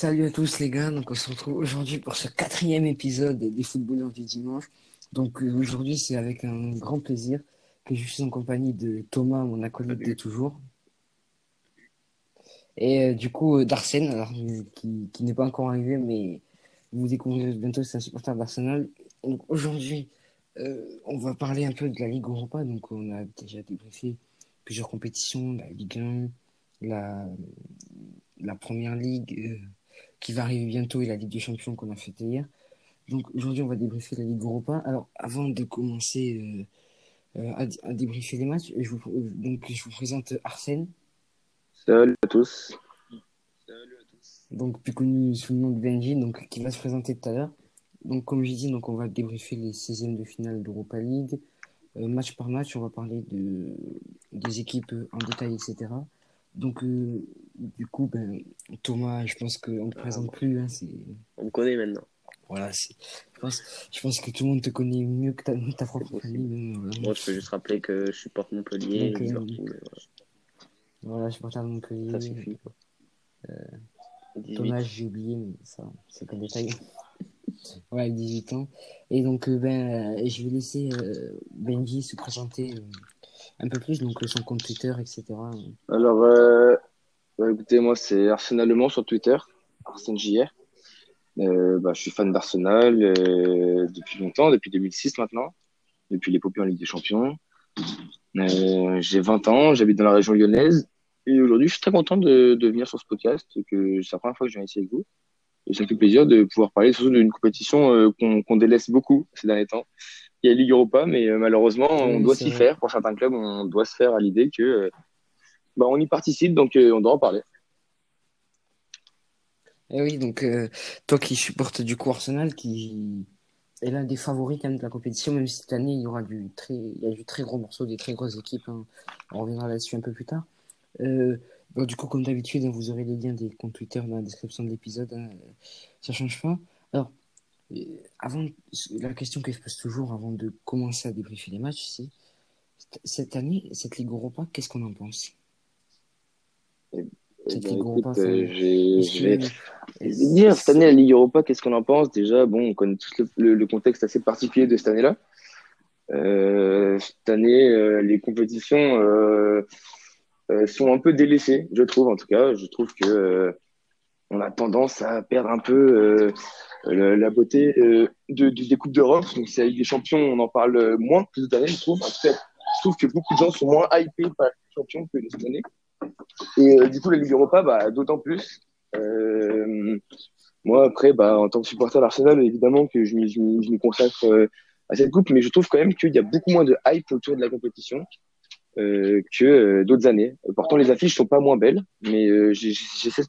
Salut à tous les gars, donc on se retrouve aujourd'hui pour ce quatrième épisode des footballeurs du dimanche. Donc euh, aujourd'hui c'est avec un grand plaisir que je suis en compagnie de Thomas, mon acolyte de toujours. Et euh, du coup euh, d'Arsène, alors, qui, qui n'est pas encore arrivé, mais vous découvrirez bientôt c'est un supporter d'Arsenal. Donc aujourd'hui on va parler un peu de la Ligue Europa, donc on a déjà débriefé plusieurs compétitions, la Ligue 1, la, la Première Ligue qui va arriver bientôt et la Ligue des Champions qu'on a fêté hier. Donc aujourd'hui, on va débriefer la Ligue Europa. Alors, avant de commencer euh, euh, à, débriefer les matchs, je vous, donc, je vous présente Arsène. Salut à tous. Salut à tous. Donc, plus connu sous le nom de Benji, donc, qui va se présenter tout à l'heure. Donc, comme j'ai dit, donc, on va débriefer les 16e de finale d'Europa League. Euh, match par match, on va parler de, des équipes en détail, etc. Donc, euh, du coup, ben, Thomas, je pense qu'on ne te présente plus. Hein, on me connaît maintenant. Voilà, je pense, je pense que tout le monde te connaît mieux que ta, ta propre famille. Moi, je peux juste rappeler que je supporte Montpellier. Donc, euh, voilà. je supporte Montpellier. Ça suffit. Euh, âge, j'ai oublié, mais ça, c'est qu'un détail. ouais, 18 ans. Et donc, ben, je vais laisser Benji se présenter un peu plus, donc son compte Twitter, etc. Alors, euh, bah, écoutez, moi, c'est Arsenal Le sur Twitter, Arsène JR. Euh, bah, je suis fan d'Arsenal euh, depuis longtemps, depuis 2006 maintenant, depuis l'épopée en Ligue des Champions. Euh, j'ai 20 ans, j'habite dans la région lyonnaise. Et aujourd'hui, je suis très content de, venir sur ce podcast, que c'est la première fois que je viens ici avec vous. Et ça fait plaisir de pouvoir parler surtout d'une compétition euh, qu'on délaisse beaucoup ces derniers temps il y a Ligue Europa, mais euh, malheureusement, on doit s'y faire. Pour certains clubs, on doit se faire à l'idée que euh, bah, on y participe, donc euh, on doit en parler. Et eh oui, donc toi qui supportes du coup Arsenal, qui est l'un des favoris quand même de la compétition, même si cette année il y aura du très, il y a du très gros morceau, des très grosses équipes. Hein. On reviendra là-dessus un peu plus tard. Bon, du coup, comme d'habitude, hein, vous aurez les liens des comptes Twitter dans la description de l'épisode. Hein. Ça change pas. Alors, avant, la question que je pose toujours avant de commencer à débriefer les matchs, c'est cette année, cette Ligue Europa, qu'est-ce qu'on en pense? Eh, cette Ligue Europa, euh, je vais dire cette année la Ligue Europa, qu'est-ce qu'on en pense? Déjà, bon, on connaît tous le, contexte assez particulier de cette année-là. Euh, cette année, euh, les compétitions sont un peu délaissées, je trouve. En tout cas, je trouve que on a tendance à perdre un peu euh, la beauté euh, de, des Coupes d'Europe. Donc, c'est avec des champions, on en parle euh, moins que cette année, je trouve. En cas, je trouve que beaucoup de gens sont moins hypés par les champions que cette année. Et du coup, la Ligue Europa, bah, d'autant plus. moi, après, bah, en tant que supporter d'Arsenal, évidemment que je, je, je me consacre à cette coupe, mais je trouve quand même qu'il y a beaucoup moins de hype autour de la compétition euh, que d'autres années. Pourtant, les affiches sont pas moins belles, mais j'ai ce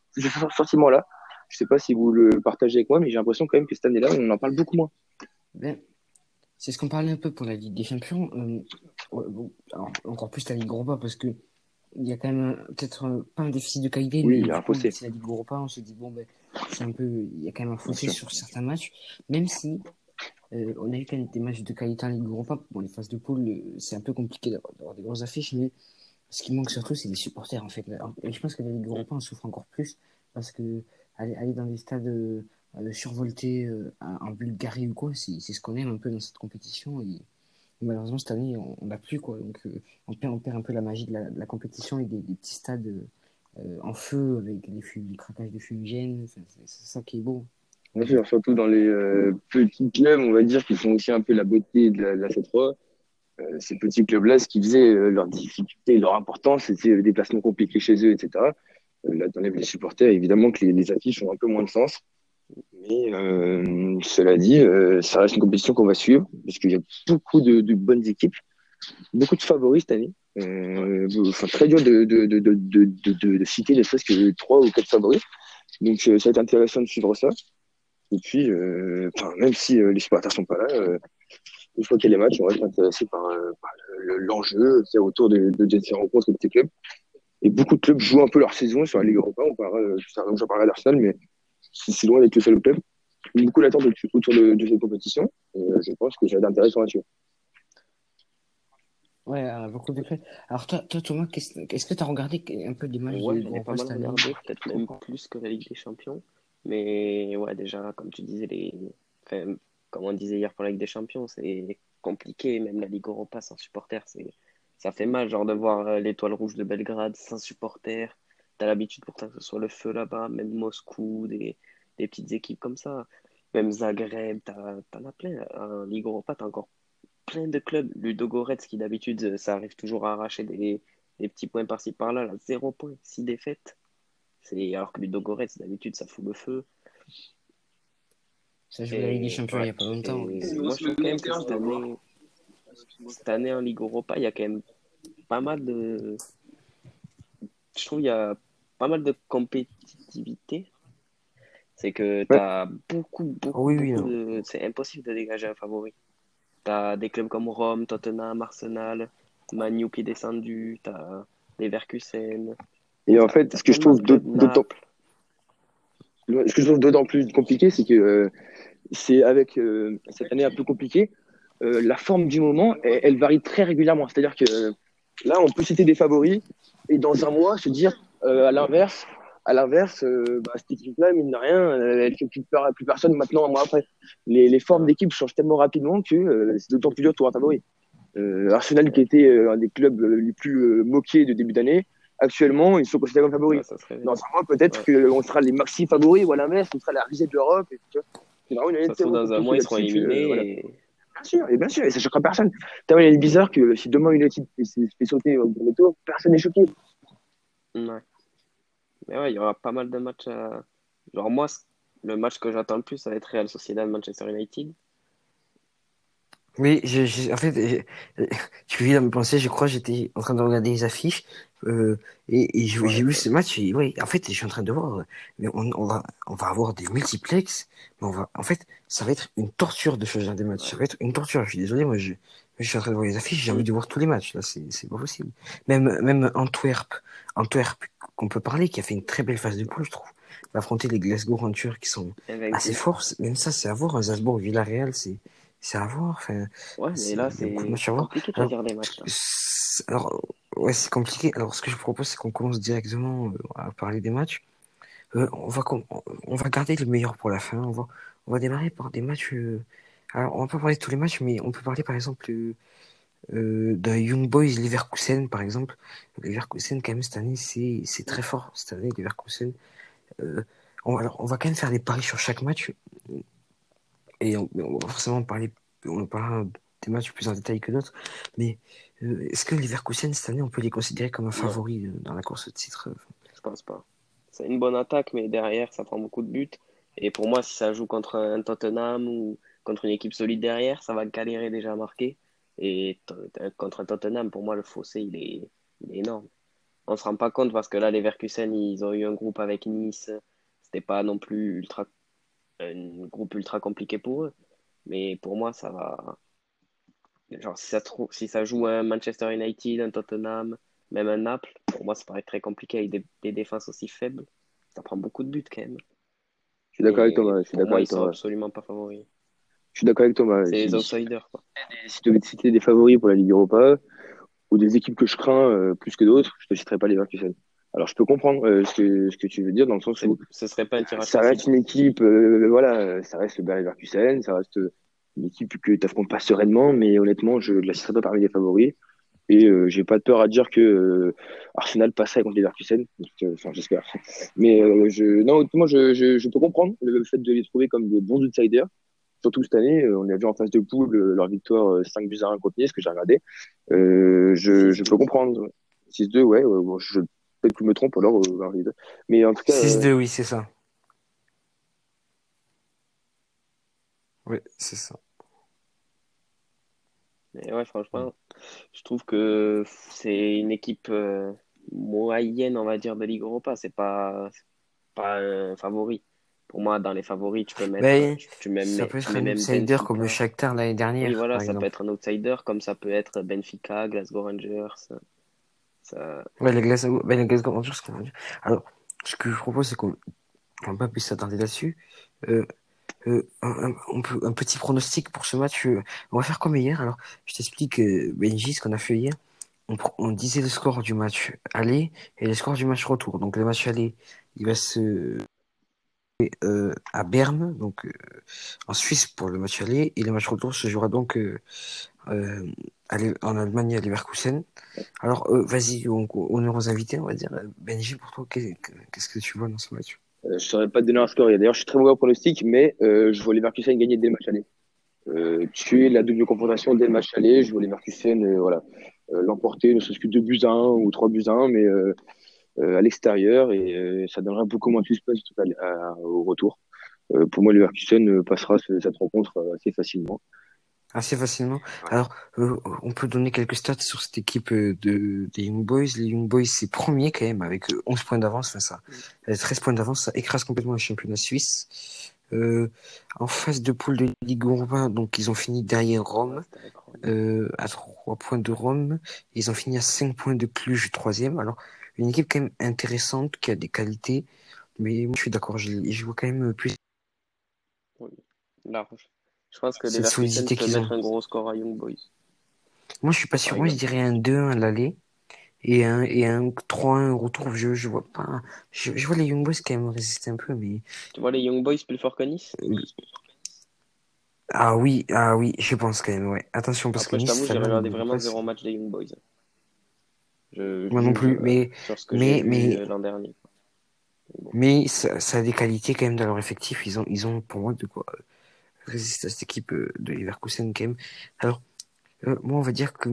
sentiment-là je sais pas si vous le partagez avec moi, mais j'ai l'impression quand même que cette année-là, on en parle beaucoup moins. Ben, c'est ce qu'on parlait un peu pour la Ligue des Champions. Euh, encore plus la Ligue Europa, parce que il y a quand même peut-être pas un déficit de qualité. Oui, il y a un fossé. C'est la Ligue Europa, on se dit, bon, ben, c'est un peu, il y a quand même un fossé sur certains matchs, même si euh, on a eu quand même des matchs de qualité en Ligue Europa. Bon, les phases de poule, euh, c'est un peu compliqué d'avoir des grosses affiches, mais ce qui manque surtout, c'est des supporters, en fait. Et je pense que la Ligue Europa en souffre encore plus, parce que aller, dans des stades euh, survoltés euh, en Bulgarie ou quoi, c'est ce qu'on aime un peu dans cette compétition. Et, malheureusement, cette année, on n'a plus. Quoi, donc, euh, on, perd, on perd un peu la magie de la, compétition et des, petits stades en feu avec des, des craquages de fumigène. C'est ça qui est beau. Bien sûr, surtout dans les petits clubs, on va dire, qui font aussi un peu la beauté de la, C3 ces petits clubs-là, ce qui faisait leur difficulté, leur importance, c'était les déplacements compliqués chez eux, etc. Euh, là, dans les supporters, évidemment que les, affiches ont un peu moins de sens. Mais euh, cela dit, euh, ça reste une compétition qu'on va suivre, parce qu'il y a beaucoup de, bonnes équipes, beaucoup de favoris cette année. enfin, très dur de, de, de, de, de citer ne serait-ce que trois ou quatre favoris. Donc, ça va être intéressant de suivre ça. Et puis, même si les supporters sont pas là, une fois qu'il y a les matchs, on va être intéressé par, par l'enjeu a autour de, de, de ces rencontres avec les clubs. Et beaucoup de clubs jouent un peu leur saison sur la Ligue Europa. On parle, euh, j'en parlerai d'Arsenal, mais c'est loin d'être le seul club. Beaucoup d'attentes autour de, de, cette compétition. Et euh, je pense que j'ai d'intéressant là-dessus. Ouais, euh, beaucoup de Alors, toi, toi Thomas, est-ce que tu as regardé un peu des matchs ouais, de Europa cette année Peut-être même plus que la Ligue des Champions. Mais ouais, déjà, comme tu disais, les... Enfin, comme on disait hier pour la Ligue des Champions, c'est compliqué. Même la Ligue Europa sans supporters, c'est... ça fait mal genre, de voir euh, l'étoile rouge de Belgrade sans supporters. T'as l'habitude pourtant que ce soit le feu là-bas, même Moscou, des... des petites équipes comme ça. Même Zagreb, t'en as plein. En Ligue Europa, t'as encore plein de clubs. Ludogorets, qui d'habitude, ça arrive toujours à arracher des, des petits points par-ci par-là. Là, zéro point, six défaites. C'est... Alors que Ludogorets, d'habitude, ça fout le feu. Ça joue la Ligue des Champions il n'y a pas longtemps. moi, je trouve quand même que cette année, cette année en Ligue Europa, il y a quand même pas mal de. Je trouve qu'il y a pas mal de compétitivité. C'est que tu as beaucoup, beaucoup, Oui, oui, beaucoup de. C'est impossible de dégager un favori. Tu as des clubs comme Rome, Tottenham, Arsenal, Manu qui est descendu, tu as Leverkusen. Et en fait, ce que je trouve d'aut- d'autant ce que je trouve d'autant plus compliqué, c'est que euh, c'est avec euh, cette année un peu compliquée, euh, la forme du moment, elle, elle varie très régulièrement. C'est-à-dire que euh, là, on peut citer des favoris et dans un mois se dire euh, à l'inverse, à l'inverse, euh, bah, cette équipe-là, mine de rien, elle fait plus plus personne maintenant un mois après. Les, les formes d'équipe changent tellement rapidement que c'est d'autant plus dur de trouver un favori. Arsenal, qui était un des clubs les plus moqués de début d'année, actuellement, ils sont considérés comme favoris Ouais, dans un mois, peut-être Ouais. qu'on sera les maxi favoris ou à l'inverse, on sera la risée de l'Europe. C'est vraiment une année Ça dans un mois, ils seront éliminés. voilà. et- Bien sûr, et bien sûr, et ça choquera personne. T'as vu, il est bizarre que si demain United fait, fait sauter au premier tour, personne n'est choqué. Ouais. Mais ouais, il y aura pas mal de matchs. à- Genre, moi, le match que j'attends le plus, ça va être Real Sociedad Manchester United. Oui, j'ai, j'ai- en fait, j'ai- tu vis dans mes pensées, je crois, j'étais en train de regarder les affiches, euh, et, et j'ai, Ouais. vu ce match, et ouais, en fait, je suis en train de voir, euh, mais on, on va, on va avoir des multiplex, mais on va, en fait, ça va être une torture de choisir des matchs, ça va être une torture, je suis désolé, moi, je, je suis en train de voir les affiches, j'ai envie de voir tous les matchs, là, c'est, c'est pas possible. Même, même Antwerp, Antwerp, qu'on peut parler, qui a fait une très belle phase de poule, je trouve, va affronter les Glasgow Rangers qui sont Avec... assez forts, même ça, c'est à voir, Salzbourg, Villarreal, c'est, c'est à voir, enfin, Ouais, mais là, c'est compliqué de Alors, choisir des matchs. là. Alors, ouais, c'est compliqué. Alors, ce que je propose, c'est qu'on commence directement euh, à parler des matchs. Euh, on va, on va garder le meilleur pour la fin. On va, on va démarrer par des matchs. euh, Alors, on va pas parler de tous les matchs, mais on peut parler par exemple euh, de Young Boys Leverkusen, par exemple. Leverkusen, quand même, cette année, c'est c'est très fort. Cette année, Leverkusen. On, alors, on va quand même faire des paris sur chaque match. Et on, on va forcément parler, on parlera des matchs plus en détail que d'autres. Mais euh, est-ce que Leverkusen, cette année, on peut les considérer comme un favori euh, dans la course au titre? Je pense pas. C'est une bonne attaque, mais derrière, ça prend beaucoup de buts. Et pour moi, si ça joue contre un Tottenham ou contre une équipe solide derrière, ça va galérer déjà à marquer. Et contre un Tottenham, pour moi, le fossé, il est, il est énorme. On se rend pas compte parce que là, les Verkusen, ils ont eu un groupe avec Nice. C'était pas non plus ultra, un groupe ultra compliqué pour eux. Mais pour moi, ça va. Genre, si ça, si ça joue un Manchester United, un Tottenham, même un Naples, pour moi, ça paraît très compliqué avec des, des défenses aussi faibles. Ça prend beaucoup de buts quand même. Je suis d'accord avec Thomas. Je suis d'accord moi, ils avec sont Thomas. absolument pas favoris. Je suis d'accord avec Thomas. C'est les Si, outsiders, quoi. si tu devais te citer des favoris pour la Ligue Europa ou des équipes que je crains euh, plus que d'autres, je te citerai pas les Leverkusen. Alors, je peux comprendre euh, ce que ce que tu veux dire dans le sens où Ce serait pas un tirage ça reste une équipe, euh, voilà, ça reste le Bayer Leverkusen, ça reste une équipe que tu affrontes pas sereinement, mais honnêtement, je ne la citerai pas parmi les favoris. Et euh, j'ai pas de peur à dire que euh, Arsenal passerait contre les Leverkusen. Euh, Enfin, j'espère. Mais euh, je, non, moi, je, je, je peux comprendre le fait de les trouver comme des bons outsiders. Surtout cette année, euh, on a vu en phase de poule euh, leur victoire euh, 5 buts à 1 contre Nice, que j'ai regardé. Euh, je, je peux comprendre. 6-2, ouais. ouais, bon, je, peut-être que je me trompe alors. euh. Mais en tout cas, euh, 6-2, oui, c'est ça. Oui, c'est ça. Mais ouais, franchement, je trouve que c'est une équipe euh, moyenne, on va dire, de Ligue Europa. C'est pas, pas un favori. Pour moi, dans les favoris, tu peux mettre, Ben, tu, tu mets, Ça peut être un même outsider comme le. Shakhtar l'année dernière, Oui, voilà, par ça peut exemple. être un outsider, comme ça peut être Benfica, Glasgow Rangers. Ça, les ben, les dire. Alors, ce que je propose, c'est qu'on on va pas plus s'attarder là-dessus. Euh, euh, un, petit pronostic pour ce match. euh, on va faire comme hier. Alors, je t'explique, euh, Benji, ce qu'on a fait hier. On, disait le score du match aller et le score du match retour. Donc, le match aller, il va se euh, à Berne, donc euh, en Suisse pour le match aller, et le match retour se jouera donc en Allemagne à Leverkusen. Alors, vas-y, honneur aux invités, on va dire. Benji, pour toi, qu'est-ce que tu vois dans ce match? Je ne saurais pas te donner un score. D'ailleurs, je suis très mauvais au pronostic, mais je vois Leverkusen gagner dès le match aller. tuer la double confrontation dès le match aller. Je vois Leverkusen voilà, l'emporter, ne serait-ce que 2 buts à 1 ou 3 buts à 1, mais euh, à l'extérieur et euh, ça donnerait beaucoup moins de suspense au retour. Euh, pour moi, le Leverkusen passera cette rencontre assez facilement. Assez facilement. Alors, on peut donner quelques stats sur cette équipe de, des Young Boys. Les Young Boys, c'est premier quand même, avec 11 points d'avance. Enfin, ça, 13 points d'avance, ça écrase complètement le championnat suisse. Euh, en phase de poule de Ligue Europa, donc ils ont fini derrière Rome, euh, à 3 points de Rome. Ils ont fini à 5 points de Cluj, troisième. Alors, une équipe quand même intéressante, qui a des qualités. Mais moi, je suis d'accord, je, je vois quand même plus. Oui, Je pense que les Leverkusen peuvent mettre un gros score à Young Boys. Moi, je suis pas sûr. Moi, je dirais un 2-1 à l'aller et un, et un 3-1 retour. Je, je vois pas. Je, je, vois les Young Boys quand même résister un peu, mais. Tu vois les Young Boys plus fort que Nice? Ah oui, ah oui, je pense quand même, ouais. Attention, parce Après, que Nice. Je t'avoue, j'ai regardé vraiment zéro match des Young Boys. Moi non plus, mais, mais, mais, euh, l'an dernier. Mais ça, ça, a des qualités quand même dans leur effectif. Ils ont, ils ont pour moi de quoi résister à cette équipe euh, de Leverkusen quand même. Alors, euh, moi, on va dire que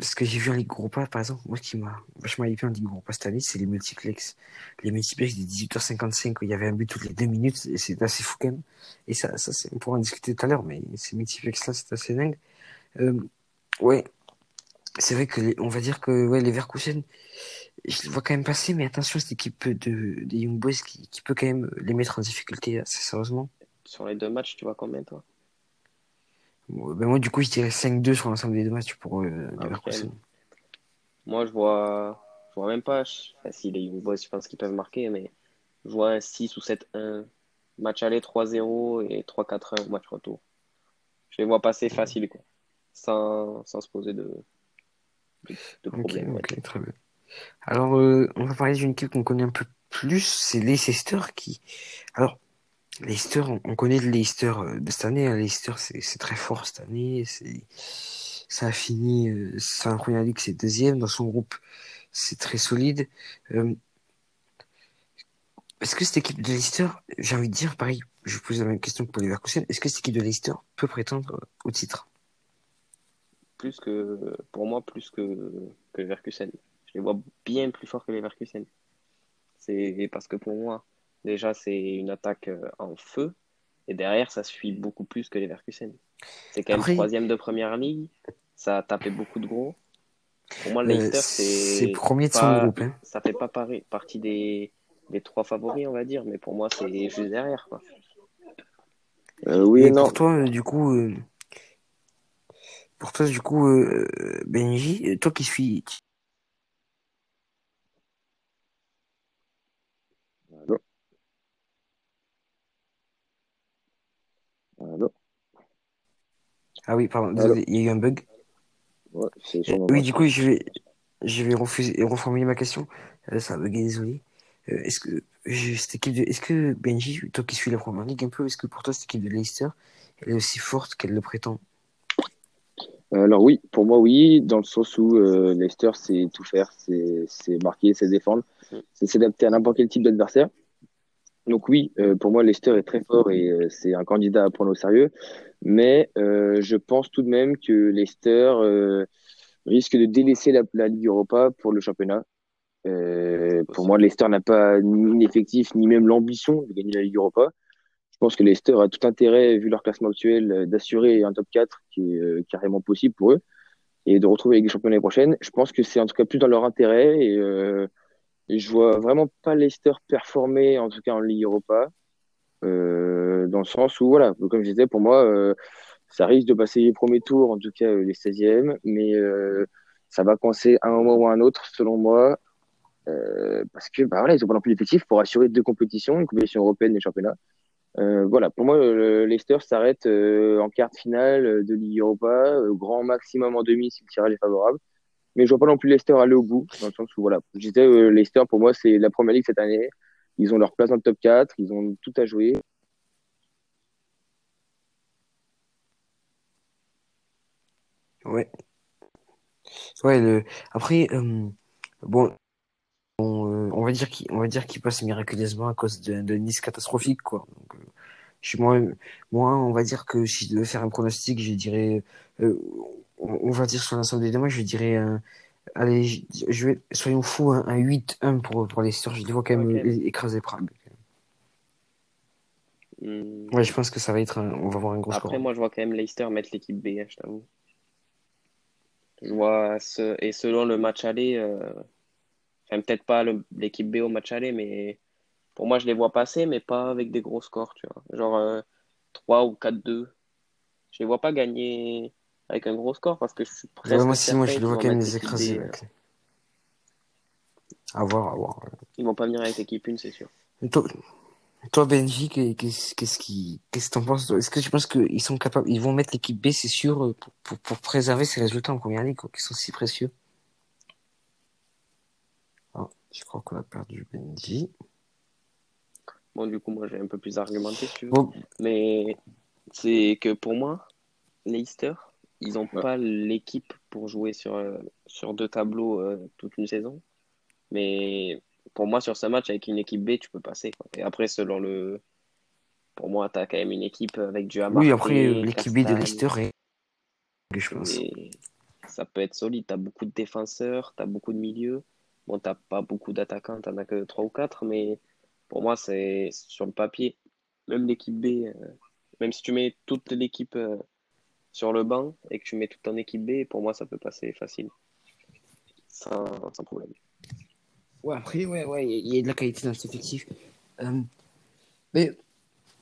ce que j'ai vu en Ligue Europa, par exemple, moi, qui m'a vachement hypé en Ligue Europa cette année, c'est les multiplex. Les multiplex des 18h55 où il y avait un but toutes les deux minutes, c'est assez fou quand même. Et ça, ça on pourra en discuter tout à l'heure, mais ces multiplex-là, c'est assez dingue. Euh, ouais, c'est vrai que on va dire que ouais, les Verkusen, je les vois quand même passer, mais attention cette équipe de des Young Boys qui, qui peut quand même les mettre en difficulté assez sérieusement. Sur les deux matchs, tu vois combien toi? Ben Moi, du coup, je dirais 5-2 sur l'ensemble des deux matchs pour euh, Moi, je vois, je vois même pas. si les Young Boys, je pense qu'ils peuvent marquer, mais je vois un 6 ou 7-1. Match aller 3-0 et 3-4-1 match retour. Je les vois passer facile, quoi. Sans, sans se poser de, Ok, très bien. Alors, euh, on va parler d'une équipe qu'on connaît un peu plus, c'est Leicester qui. Alors, Leicester, on, connaît le Leicester euh, de cette année. Hein. Leicester, c'est très fort cette année. Ça a fini, euh, c'est un League, c'est deuxième dans son groupe, c'est très solide. Euh, est-ce que cette équipe de Leicester, j'ai envie de dire, pareil, je pose la même question pour les Leverkusen, est-ce que cette équipe de Leicester peut prétendre au titre? Plus que, pour moi, plus que, que Verkusen. Je les vois bien plus forts que les Verkusen. C'est parce que pour moi, déjà, c'est une attaque euh, en feu. Et derrière, ça suit beaucoup plus que les Verkusen. C'est quand même troisième de première ligue. Ça a tapé beaucoup de gros. Pour moi, Leicester, c'est. premier de son groupe. Hein. Ça fait pas partie des, des trois favoris, on va dire. Mais pour moi, c'est juste derrière. Quoi. Euh, oui, non. Pour toi, du coup, euh, pour toi, du coup, euh, Benji, euh, toi qui suis. Allô Allô Ah oui, pardon, désolé, il y a eu un bug. Ouais, euh, oui, du coup, je vais, je vais refuser, reformuler ma question. ça a bugué, désolé. est-ce que cette équipe de, est-ce que Benji, toi qui suis la première ligue un peu, est-ce que pour toi cette équipe de Leicester, elle est aussi forte qu'elle le prétend? Alors oui, pour moi oui, dans le sens où euh, Leicester c'est tout faire, c'est marquer, c'est défendre, mm. c'est s'adapter à n'importe quel type d'adversaire. Donc oui, euh, pour moi Leicester est très fort et euh, c'est un candidat à prendre au sérieux, mais je pense tout de même que Leicester risque de délaisser la, la, Ligue Europa pour le championnat. pour moi, Leicester n'a pas ni l'effectif ni même l'ambition de gagner la Ligue Europa. Je pense que Leicester a tout intérêt, vu leur classement actuel, euh, d'assurer un top 4 qui est euh, carrément possible pour eux et de retrouver les champions l'année prochaine. Je pense que c'est en tout cas plus dans leur intérêt et, euh, je vois vraiment pas Leicester performer, en tout cas en Ligue Europa, euh, dans le sens où, voilà, comme je disais, pour moi, euh, ça risque de passer les premiers tours, en tout cas les 16e, mais ça va coincer à un moment ou à un autre, selon moi, parce que bah, voilà, ils ont pas non plus l'effectif pour assurer deux compétitions, une compétition européenne et championnat. Euh, voilà, pour moi, le Leicester s'arrête euh, en quart de finale euh, de Ligue Europa, grand maximum en demi si le tirage est favorable. Mais je vois pas non plus Leicester aller au bout, voilà, je disais, Leicester, pour moi, c'est la première ligue cette année. Ils ont leur place dans le top 4, ils ont tout à jouer. Ouais. Ouais, le... après, euh, bon, on, euh, on va dire qu'il va dire passe miraculeusement à cause de, Nice catastrophique, quoi. Euh, je suis moi, moi, on va dire que si je devais faire un pronostic, je dirais, euh, on, va dire sur l'ensemble des deux matchs, je dirais, euh, allez, je, vais, soyons fous, un 8-1 pour, pour les Stars. Je les vois quand même écraser Prague. Hmm. Ouais, je pense que ça va être un, on va voir un gros Après, score. moi, je vois quand même Leicester mettre l'équipe B, hein, je t'avoue. Je vois, ce... et selon le match aller, euh, enfin, peut-être pas l'équipe B au match aller, mais pour moi, je les vois passer, mais pas avec des gros scores, tu vois. Genre euh, 3 ou 4-2. Je les vois pas gagner avec un gros score parce que je suis Ouais, presque moi aussi, moi, je les vois quand même les écraser. Ouais. À voir, à voir. ouais. Ils vont pas venir avec l'équipe 1, c'est sûr. Toi, toi, Benji, qu'est- qu'est-ce qu'est-ce qui, qu'est-ce que t'en penses? Est-ce que tu penses qu'ils sont capables, ils vont mettre l'équipe B, c'est sûr, euh, pour, pour, pour préserver ces résultats en première ligue, quoi, qui sont si précieux? Ah, je crois qu'on a perdu Benji. Bon, du coup, moi, j'ai un peu plus argumenté, si tu veux. Bon, Mais c'est que pour moi, Leicester, ils n'ont Ouais. pas l'équipe pour jouer sur, euh, sur deux tableaux euh, toute une saison. Mais pour moi, sur ce match, avec une équipe B, tu peux passer. quoi. Et après, selon le. Pour moi, tu as quand même une équipe avec du oui, après, euh, l'équipe B de Leicester est, je pense. et ça peut être solide. Tu as beaucoup de défenseurs, tu as beaucoup de milieux. Bon, tu pas beaucoup d'attaquants, tu n'en as que 3 ou 4, mais pour moi, c'est sur le papier. Même l'équipe B, euh, même si tu mets toute l'équipe euh, sur le banc et que tu mets tout en équipe B, pour moi, ça peut passer facile. Sans, problème. Ouais, après, ouais, ouais, il y, a- de la qualité dans cet effectif. Euh, mais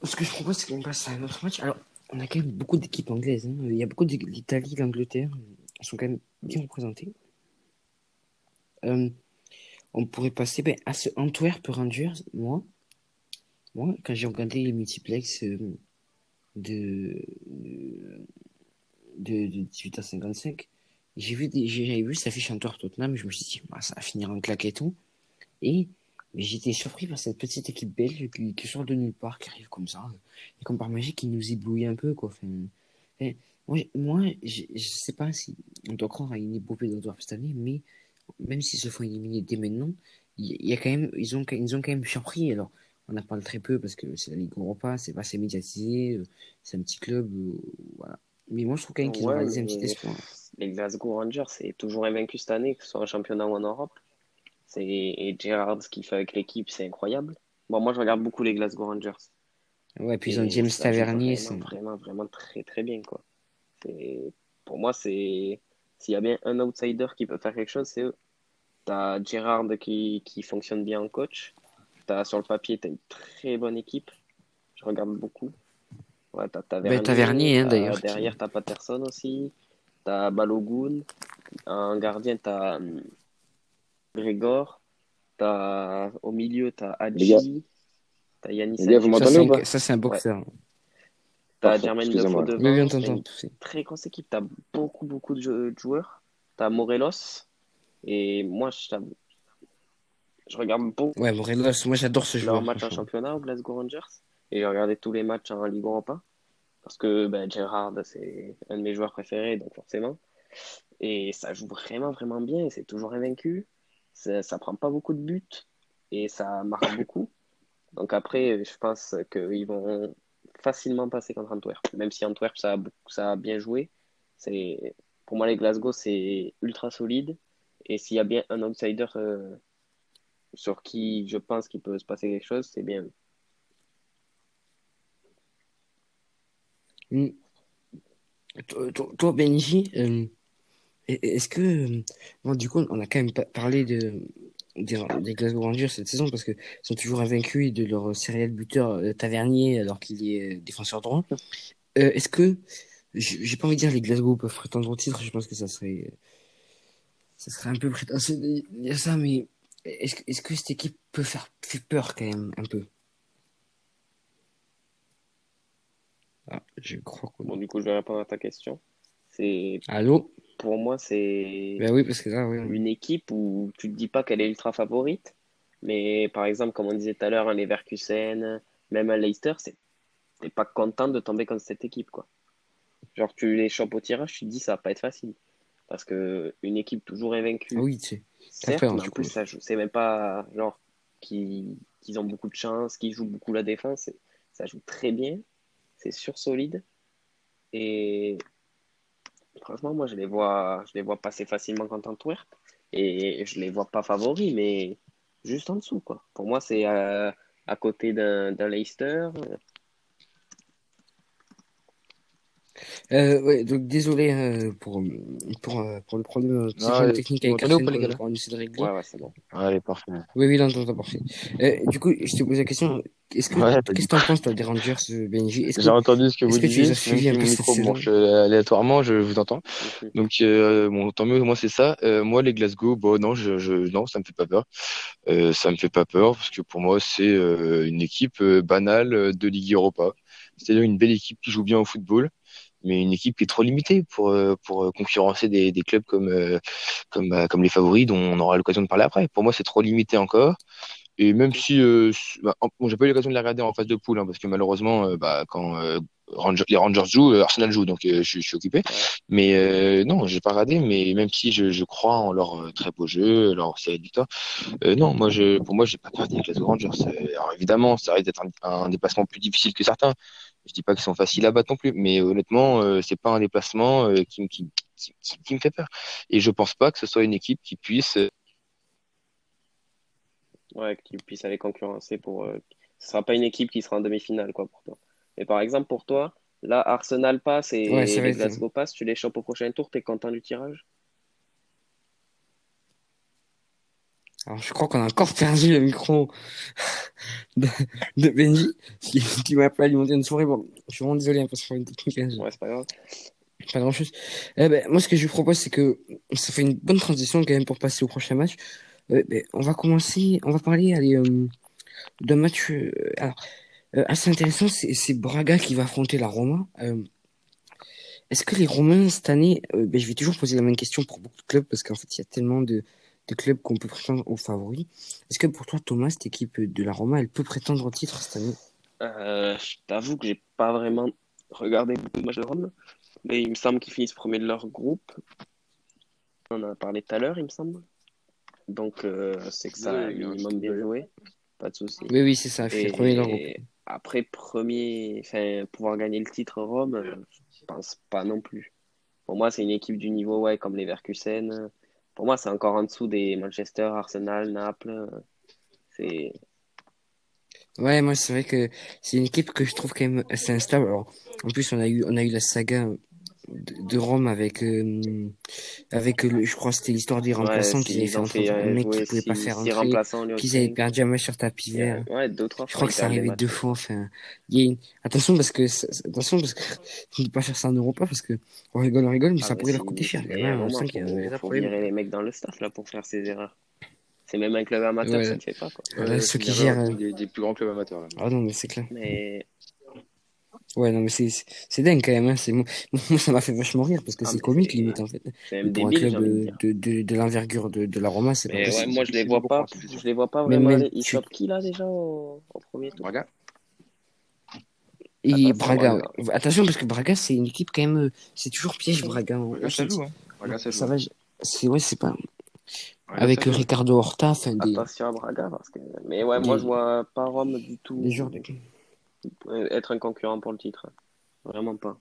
ce que je propose, c'est qu'on passe à un autre match. Alors, on a quand même beaucoup d'équipes anglaises. hein. Il y a beaucoup de l'Italie, l'Angleterre. Elles sont quand même bien représentées. On pourrait passer ben, à ce Antwerp Rangers. Moi, moi, quand j'ai regardé les multiplex euh, de, de, de 18 à 55, j'ai vu, vu cette affiche Antwerp Tottenham. Je me suis dit, bah, ça va finir en claque et j'étais surpris par cette petite équipe belge qui, sort de nulle part, qui arrive comme ça. Et comme par magie, qui nous éblouit un peu, quoi. Moi, moi je, je sais pas si on doit croire à une épopée d'Antwerp cette année, mais même s'ils se font éliminer dès maintenant, il y a quand même, ils ont, ils ont quand même surpris. Alors, on en parle très peu parce que c'est la Ligue Europa, c'est pas assez médiatisé, euh, c'est un petit club, euh, voilà. Mais moi, je trouve quand même qu'ils ont Ouais, réalisé un petit espoir. les Glasgow Rangers, c'est toujours invaincu cette année, que ce soit en championnat ou en Europe. C'est... Et Gerrard, ce qu'il fait avec l'équipe, c'est incroyable. Bon, moi, je regarde beaucoup les Glasgow Rangers. Ouais, puis ils ont James Tavernier, vraiment, c'est. vraiment, vraiment très, très bien, quoi. C'est... Pour moi, c'est... S'il y a bien un outsider qui peut faire quelque chose, c'est eux. T'as Gerrard qui, qui fonctionne bien en coach. T'as, sur le papier, t'as une très bonne équipe. Je regarde beaucoup. Ouais, t'as Tavernier. Ben, Tavernier, hein, d'ailleurs, Derrière, t'as Patterson aussi. T'as Balogun. En gardien, t'as hum, Grégor. T'as... Au milieu, t'as. Hadji. T'as Yanis c'est un, ça, c'est un boxeur. T'as excusez-moi. Defoe Oui, une très grosse équipe. T'as beaucoup, beaucoup de jou- de joueurs. T'as Morelos. Et moi, je, t'avoue, je regarde beaucoup Ouais, Morelos, moi j'adore ce joueur. matchs en franchement. championnat au Glasgow Rangers. Et j'ai regardé tous les matchs en Ligue Europa. Parce que ben, Gerrard, c'est un de mes joueurs préférés, donc forcément. Et ça joue vraiment, vraiment bien. Et c'est toujours invaincu. Ça, ça prend pas beaucoup de buts. Et ça marque beaucoup. Donc après, je pense qu'ils vont facilement passer contre Antwerp. Même si Antwerp, ça a, ça a bien joué. C'est, pour moi, les Glasgow, c'est ultra solide. Et s'il y a bien un outsider euh, sur qui je pense qu'il peut se passer quelque chose, c'est bien. Hmm. Toi, Benji, euh, est-ce que. euh, Bon, du coup, on a quand même parlé de, des, des Glasgow Rangers cette saison parce qu'ils sont toujours invaincus de leur serial buteur euh, Tavernier alors qu'il est euh, défenseur droit. Euh, est-ce que. J'ai pas envie de dire les Glasgow peuvent prétendre au titre, je pense que ça serait. Ça serait un peu prétentieux de dire ça, mais est-ce que, est-ce que cette équipe peut faire, faire peur quand même un peu? Ah, je crois que. Bon, du coup, je vais répondre à ta question. C'est, Allô? Pour moi, c'est Ben oui, parce que là, oui. une équipe où tu te dis pas qu'elle est ultra favorite, Mais par exemple, comme on disait tout à l'heure, un Leverkusen, même un Leicester, c'est t'es pas content de tomber contre cette équipe, quoi. Genre, tu les chopes au tirage, tu te dis ça va pas être facile. Parce que une équipe toujours invaincue, Ah oui, tu sais. certes, peur, mais du en plus, coup. ça joue. C'est même pas genre qu'ils ont beaucoup de chance, qu'ils jouent beaucoup la défense. Ça joue très bien, c'est sur solide. Et franchement, moi, je les vois, je les vois passer facilement contre Antwerp. Et je les vois pas favoris, mais juste en dessous, quoi. Pour moi, c'est euh, à côté d'un d'un Leicester. Euh, ouais, donc désolé euh, pour, pour, pour le problème, Ah, ouais. technique avec Arsène pas, les gars, qu'on essaie de régler. Ouais, ouais, c'est bon. Allez, parfait. Oui, oui, là, on parfait. Euh, du coup, je te pose la question, est-ce que, Ouais, qu'est-ce que t'en penses, toi, des Rangers, euh, Benji? J'ai entendu ce que est-ce vous que tu les disiez, as un peu micro branche euh, aléatoirement, je vous entends. Donc, euh, bon, tant mieux, moi c'est ça. Euh, moi, les Glasgow, bon, non, je, je, non, ça me fait pas peur. Euh, ça me fait pas peur parce que pour moi, c'est euh, une équipe euh, banale de Ligue Europa. C'est-à-dire une belle équipe qui joue bien au football, mais une équipe qui est trop limitée pour euh, pour concurrencer des, des clubs comme euh, comme bah, comme les favoris dont on aura l'occasion de parler après. Pour moi, c'est trop limité encore. Et même si, euh, bah, bon, j'ai pas eu l'occasion de les regarder en phase de poule, hein, parce que malheureusement, euh, bah, quand euh, Ranger- les Rangers jouent, euh, Arsenal joue, donc euh, je, suis- je suis occupé. Mais euh, non, j'ai pas regardé. Mais même si je, je crois en leur euh, très beau jeu, leur série de victoires, euh, non, moi, je, pour moi, j'ai pas peur des Glasgow Rangers. Alors évidemment, ça risque d'être un, un déplacement plus difficile que certains. Je dis pas qu'ils sont faciles à battre non plus, mais honnêtement, euh, c'est pas un déplacement euh, qui, me- qui, qui, qui me fait peur. Et je pense pas que ce soit une équipe qui puisse euh, Ouais, que tu puisses aller concurrencer pour. euh, Ce sera pas une équipe qui sera en demi-finale, quoi, pour toi. Mais par exemple, pour toi, là, Arsenal passe et Ouais, les Glasgow passent, tu les chopes au prochain tour, t'es content du tirage? Alors, je crois qu'on a encore perdu le micro de, de Benji, qui, qui m'a pas alimenté une soirée. Bon, je suis vraiment désolé, hein, parce que une technique, hein, Ouais, c'est pas grave. pas grand chose. Eh ben, moi, ce que je vous propose, c'est que ça fait une bonne transition quand même pour passer au prochain match. Euh, ben, on va commencer, on va parler, allez, euh, d'un match, euh, alors, euh, assez intéressant, c'est, Braga qui va affronter la Roma. Est-ce que les Romains, cette année, ben, je vais toujours poser la même question pour beaucoup de clubs, parce qu'en fait, il y a tellement de, clubs qu'on peut prétendre aux favoris. Est-ce que pour toi, Thomas, cette équipe de la Roma, elle peut prétendre au titre cette année? Je t'avoue que j'ai pas vraiment regardé de matchs de Rome, mais il me semble qu'ils finissent premier de leur groupe. On en a parlé tout à l'heure, il me semble. Donc, euh, c'est que ça a un minimum peu. joué. Pas de souci. Oui, oui, c'est ça, fait Et premier dans le groupe. après, premier, enfin, pouvoir gagner le titre Rome, euh, je pense pas non plus. Pour moi, c'est une équipe du niveau, ouais, comme les Leverkusen. Pour moi, c'est encore en dessous des Manchester, Arsenal, Naples. C'est, Ouais, moi, c'est vrai que c'est une équipe que je trouve quand même assez instable. Alors, en plus, on a eu, on a eu la saga de, de Rome avec, euh, avec le, je crois que c'était l'histoire des ouais, remplaçants qu'ils avaient fait ont entrer un euh, mec qui pouvait pas faire entrer, qu'ils avaient perdu un match sur tapis Ouais, vert. ouais, deux, trois Je crois que arrivé matchs. deux fois. Enfin, il y a une... attention parce que, attention parce que, ne pas faire ça en Europa parce que, on rigole, on rigole, mais Ah, ça mais pourrait leur coûter cher. quand même. On sent qu'il y a faut, virer les mecs dans le staff là pour faire ces erreurs. C'est même un club amateur, Ouais, ça ne fait pas quoi. Ouais, ceux qui gèrent. euh, des, plus grands clubs amateurs. Là. Ah non, mais c'est clair. Mais Ouais, non, mais c'est, c'est dingue quand même. Hein. C'est, moi, ça m'a fait vachement rire parce que ah, c'est comique limite en fait. même Pour un club de euh, de, de, de l'envergure de, de la Roma, c'est pas ouais, possible. moi je les vois pas, je les vois pas vraiment même. Ils tu... chopent qui là déjà au, au premier tour? Braga Et Attention, Braga, Braga. ouais. Attention parce que Braga, c'est une équipe quand même. euh, C'est toujours piège Braga. On, Braga, ça joue. Hein. Braga, ça joue. Ça va, je- c'est, ouais, c'est pas. Braga, Avec ça. Ricardo Horta, enfin, des, Attention à Braga parce que. Mais ouais, moi je des, vois pas Rome du des tout joueurs de... être un concurrent pour le titre. Vraiment pas.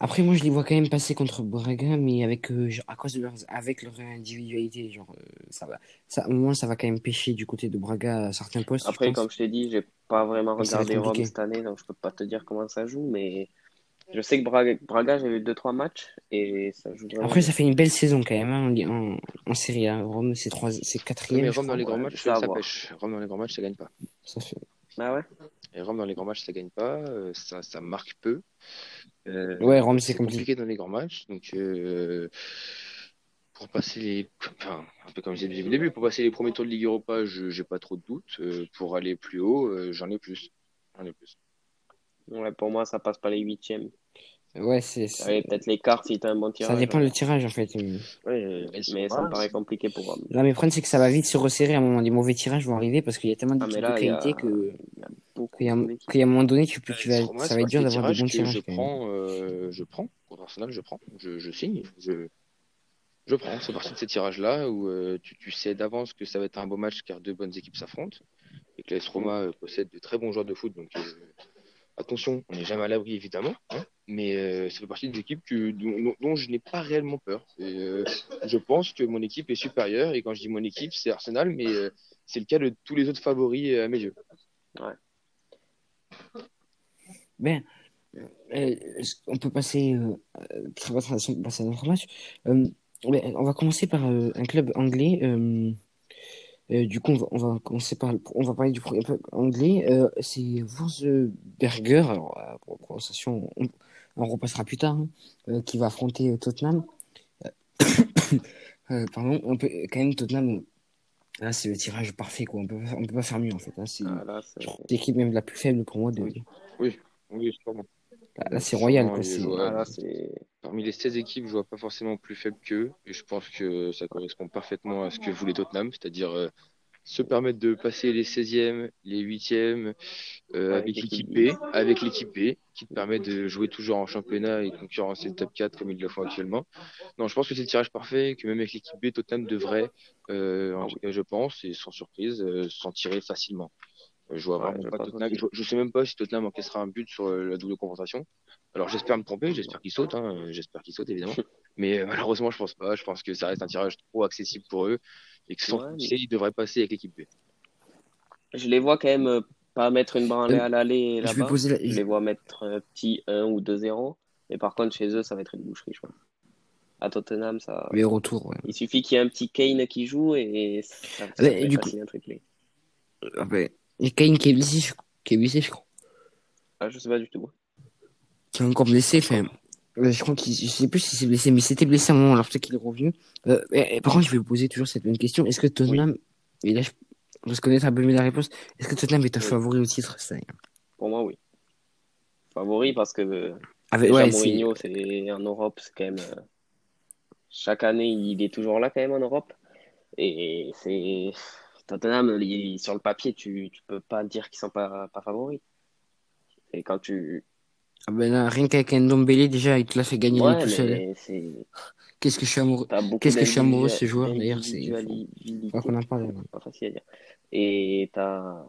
Après, moi, je les vois quand même passer contre Braga, mais avec, euh, genre, à cause de leurs, avec leur individualité, genre, euh, ça va, ça, au moins, ça va quand même pêcher du côté de Braga à certains postes, Après, comme je t'ai dit, j'ai pas vraiment Mais regardé Rome cette année, donc je peux pas te dire comment ça joue, mais je sais que Braga, Braga j'ai vu 2-3 matchs et ça joue vraiment Après, ça fait une belle saison quand même, hein, en, en, en Serie A. Rome, c'est trois, c'est Ouais, mais quatrième, je Rome dans les grands matchs, ça pêche. Rome dans les grands matchs, ça gagne pas. Ça fait... Ah ouais? Et Rome dans les grands matchs, ça gagne pas. euh, ça, ça marque peu. Euh, Ouais, Rome, c'est c'est compliqué. compliqué dans les grands matchs. Donc, euh, pour passer les. Enfin, un peu comme je disais au début, pour passer les premiers tours de Ligue Europa, je j'ai pas trop de doutes. Euh, pour aller plus haut, euh, j'en ai plus. J'en ai plus. Ouais, pour moi, ça passe pas les huitièmes. Ouais, c'est. Ouais, peut-être les cartes si t'as un bon Ça tirage. dépend le tirage en fait. Sont mais ça me paraît compliqué pour. euh, Là, mais le problème, c'est que ça va vite se resserrer à un moment. Les mauvais tirages vont arriver parce qu'il y a tellement Ah, là, de il y a, qualité que. a beaucoup qu'il y a, d'équipes. qu'il y a un moment donné, tu, peux- tu vas, Euh, moi, ça va être dur que d'avoir des bons que tirages. je quand même. prends, euh, je prends. Contre Arsenal, je prends. Je, je signe. Je, je prends. C'est parti de ces tirages-là où euh, tu, tu sais d'avance que ça va être un beau match car deux bonnes équipes s'affrontent et que l'AS Roma euh, possède de très bons joueurs de foot. Donc euh, attention, on n'est jamais à l'abri évidemment, hein, mais euh, ça fait partie des équipes que, dont, je n'ai pas réellement peur. Euh, je pense que mon équipe est supérieure et quand je dis mon équipe, c'est Arsenal, mais euh, c'est le cas de tous les autres favoris à mes yeux. On va commencer par un club anglais. Euh, du coup, on va, on va on va parler du premier club anglais. Euh, c'est Wolfsberger. Alors, euh, pour la prononciation, on, on repassera plus tard, hein, qui va affronter Tottenham. Pardon, on peut quand même Tottenham. Là, c'est le tirage parfait, quoi. On peut, on peut pas faire mieux, en fait. hein. C'est Ah, c'est- l'équipe même la plus faible pour moi. De... Oui. Oui, sûrement. Là, là, c'est royal, Sûrement, quoi. il C'est... joue, ah, là, c'est. Parmi les 16 équipes, je vois pas forcément plus faible qu'eux. Et je pense que ça correspond parfaitement à ce que voulait Tottenham, c'est-à-dire euh, se permettre de passer les 16e, les 8e euh, Avec avec l'équipe l'équipe B, avec l'équipe B, qui te permet de jouer toujours en championnat et concurrencer le top 4 comme ils le font actuellement. Non, je pense que c'est le tirage parfait, que même avec l'équipe B, Tottenham devrait, euh, en tout cas je pense, et sans surprise, euh, s'en tirer facilement. Je vois Ouais, vraiment je pas pense Tottenham. aussi. Je, je sais même pas si Tottenham encaissera un but sur euh, la double compensation. Alors j'espère me tromper, j'espère qu'il saute, hein, euh, j'espère qu'il saute évidemment. Mais euh, malheureusement, je pense pas. Je pense que ça reste un tirage trop accessible pour eux et que sans Ouais, mais- pousser, ils devraient passer avec l'équipe B. Je les vois quand même euh, pas mettre une branlée Euh, à l'aller là-bas. la... Je les vois mettre un petit 1 ou 2-0. Mais par contre, chez eux, ça va être une boucherie, je pense. À Tottenham, ça. Mais au retour, ouais. Il suffit qu'il y ait un petit Kane qui joue et ça, ça va et être du facile un triplé. Ah ben, A Kane qui est blessé, je... qui est blessé, je crois. Ah, je sais pas du tout. Qui est encore blessé, enfin. euh, Je crois qu'il, je sais plus si c'est blessé, mais c'était blessé à un moment, alors peut-être qu'il est revenu. Euh, et- et par contre, je vais vous poser toujours cette même question. Est-ce que Tottenham, et là, je, je vais connaître un peu mieux la réponse, est-ce que Tottenham est un Oui. favori au titre année Pour moi, oui. Favori parce que euh, Avec, déjà ouais, c'est, Mourinho, c'est en Europe, c'est quand même. chaque année, il est toujours là quand même en Europe. Et c'est. Tottenham, il- sur le papier, tu, tu peux pas dire qu'ils sont pas, pas favoris. Et quand tu. ah ben là, rien qu'avec un Ndombele, déjà, il te l'a fait gagner Ouais, tout seul. mais c'est. Qu'est-ce que je suis amoureux. Qu'est-ce que je suis amoureux de ce joueur, d'ailleurs, c'est- d'individualité. Faut qu'on en parle. là. pas facile à dire. Et t'as,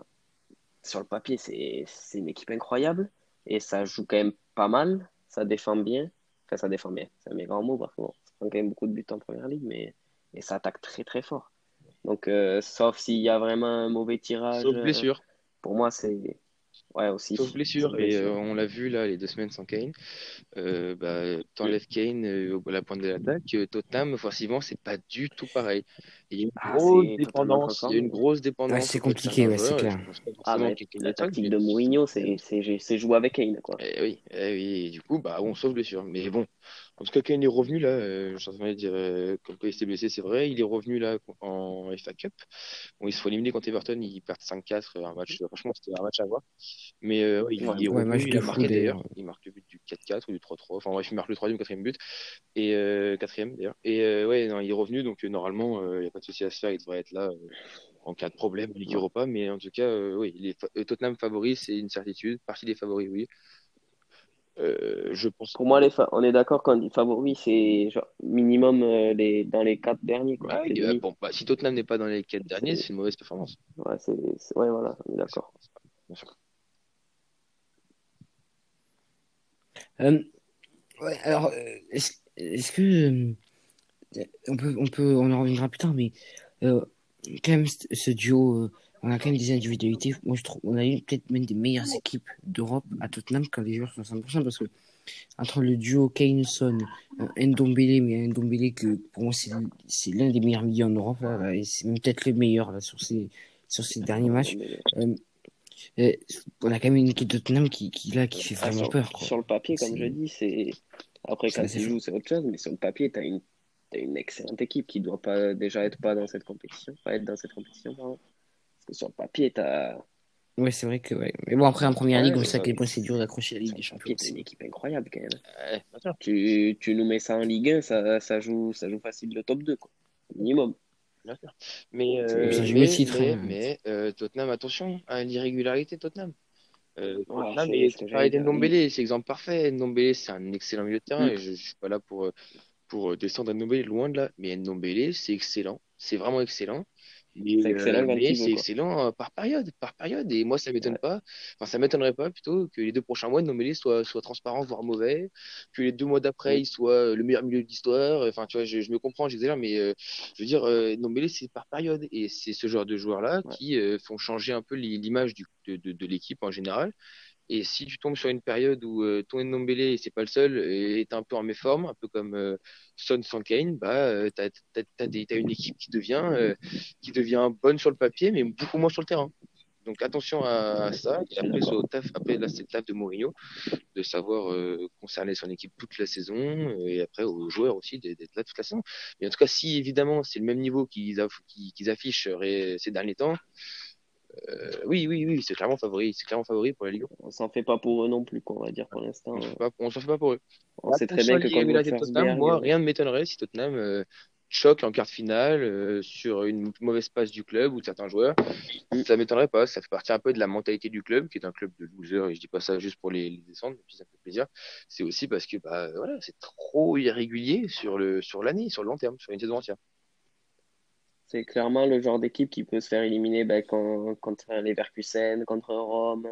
sur le papier, c'est, c'est une équipe incroyable et ça joue quand même pas mal, ça défend bien. Enfin, ça défend bien, c'est un mes grands mots parce que bon, ça prend quand même beaucoup de buts en première ligue, mais et ça attaque très très fort. Donc, euh, sauf s'il y a vraiment un mauvais tirage, Sauf euh, blessure. pour moi, c'est. Ouais, aussi. Sauf blessure. Sauf Et blessure. euh, on l'a vu là, les deux semaines sans Kane. Euh, bah, t'enlèves Kane euh, à la pointe de l'attaque. euh, Tottenham, offensivement, c'est pas du tout pareil. Il y a une Ah, grosse dépendance. Il y a une grosse dépendance. Ouais, c'est compliqué, ouais, c'est et clair. Ah, forcément mais Kane la tactique mais- de Mourinho, c'est, jouer avec Kane, quoi. Eh oui, eh oui, et du coup, bah, on sauve blessure. Mais bon, en tout cas, Kane est revenu là. euh, je suis en train de dire, euh, comme quoi il s'était blessé, c'est vrai. Il est revenu là en FA Cup. Bon, ils se font éliminer contre Everton, ils perdent 5-4. Un match, franchement, c'était un match à voir. Mais euh, ouais, il, Ouais, il est revenu, il a marqué d'ailleurs. Il marque le but du 4-4 ou du 3-3. Enfin bref, il marque le troisième ou quatrième but. Et euh, quatrième d'ailleurs. Et euh, ouais, non, il est revenu, donc euh, normalement, euh, il n'y a pas de souci à se faire. Il devrait être là euh, en cas de problème en Ligue Europa. Mais en tout cas, euh, oui, il est fa- euh, Tottenham favori, c'est une certitude. Partie des favoris, oui. Euh, je pense. Pour moi, les fa- on est d'accord quand on dit favori, c'est genre minimum euh, les... dans les quatre derniers, quoi. Ouais, C'est euh, bon, bah, si Tottenham n'est pas dans les quatre derniers, C'est- une mauvaise performance. Ouais, c'est, c'est- ouais, voilà, on est d'accord. Bien sûr. Euh, ouais, alors, euh, est-ce, est-ce que euh, on peut, on peut, on en reviendra plus tard, mais euh, quand même ce, ce duo, euh, on a quand même des individualités. Moi, je trouve, on a eu peut-être même des meilleures équipes d'Europe à Tottenham quand les joueurs sont à 100%, parce que entre le duo Kane-Son, euh, Ndombele, mais Ndombele que pour moi c'est, c'est l'un des meilleurs milieux en Europe là, là, et c'est même peut-être le meilleur là sur ces, sur ces derniers matchs. Euh, euh, on a quand même une équipe de Tottenham qui, qui là, qui fait Ah, vraiment sur, peur. Quoi. sur le papier, comme je dis, c'est. Après, quand tu joues, c'est autre chose, mais sur le papier, tu as une... t'as une excellente équipe qui doit pas déjà être pas dans cette compétition, pas être dans cette compétition, pardon. Que sur le papier, tu as... Ouais, c'est vrai que. Ouais. Mais bon, après, en première Ouais, ligue, on mais sait à ça- quel point c'est dur d'accrocher la Ligue des Champions. c'est une équipe incroyable quand même. Ouais. Tu, tu nous mets ça en Ligue 1, ça, ça, joue, ça joue facile le top 2, quoi. Minimum. Bien sûr. Mais, euh, mais, le titre, mais, hein. mais, euh, Tottenham, attention à l'irrégularité Tottenham. Euh, Ouais, Tottenham, c'est et tu parlais c'est exemple parfait. Ndombele, c'est un excellent milieu de terrain Mm. et je, je suis pas là pour, euh, pour euh, descendre à Ndombele, loin de là. Mais Ndombele, c'est excellent. C'est vraiment excellent. C'est excellent euh, veut, c'est euh, par période, par période. Et moi, ça m'étonne pas. Enfin, ça m'étonnerait pas plutôt que les deux prochains mois, Ndombele soit, soit transparent, voire mauvais. Que les deux mois d'après, Mm. il soit euh, le meilleur milieu de l'histoire. Enfin, tu vois, je, je me comprends, j'exagère, mais euh, je veux dire, euh, Ndombele, c'est par période. Et c'est ce genre de joueurs-là Ouais. qui euh, font changer un peu l'i- l'image de, de, de l'équipe en général. Et si tu tombes sur une période où euh, ton Ndombele, et c'est pas le seul, est un peu en méforme, un peu comme euh, Son sans bah, euh, t'as, t'as, des- t'as une équipe qui devient, euh, qui devient bonne sur le papier, mais beaucoup moins sur le terrain. Donc attention à, à ça. Et après, au taf, après, là, c'est le taf de Mourinho, de savoir euh, concerner son équipe toute la saison, euh, et après aux joueurs aussi d'être là toute la saison. Mais en tout cas, si évidemment c'est le même niveau qu'ils aff- qu'ils- qu'ils affichent ces derniers temps, oui, oui, oui, c'est clairement favori, c'est clairement favori pour la Ligue. On s'en fait pas pour eux non plus, quoi, on va dire pour l'instant. On s'en fait pas- pour eux. On sait très bien que quand Tottenham, moi, euh, rien ne m'étonnerait si Tottenham euh, choque en quart de finale euh, sur une mauvaise passe du club ou de certains joueurs. Mm. Ça m'étonnerait pas. Ça fait partie un peu de la mentalité du club, qui est un club de losers. Et je dis pas ça juste pour les, les descendre, si ça fait plaisir. C'est aussi parce que bah voilà, c'est trop irrégulier sur le sur l'année, sur le long terme, sur une saison entière. C'est clairement le genre d'équipe qui peut se faire éliminer ben, con- contre un Leverkusen, contre un Rome.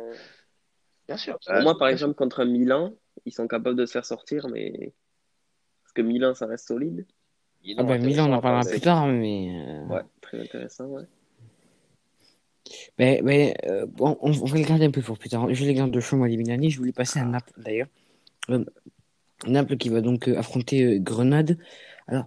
Bien sûr. Pour moi, par exemple, contre un Milan, ils sont capables de se faire sortir, mais parce que Milan, ça reste solide. Ah bah, Milan, on en parlera plus tard, mais. euh, Ouais, très intéressant, ouais. Mais, mais euh, bon, on, on va le garder un peu pour plus tard. J'ai l'exemple de Chaume Liminani. Je voulais passer à Naples d'ailleurs. Euh, Naples qui va donc euh, affronter euh, Grenade. Alors,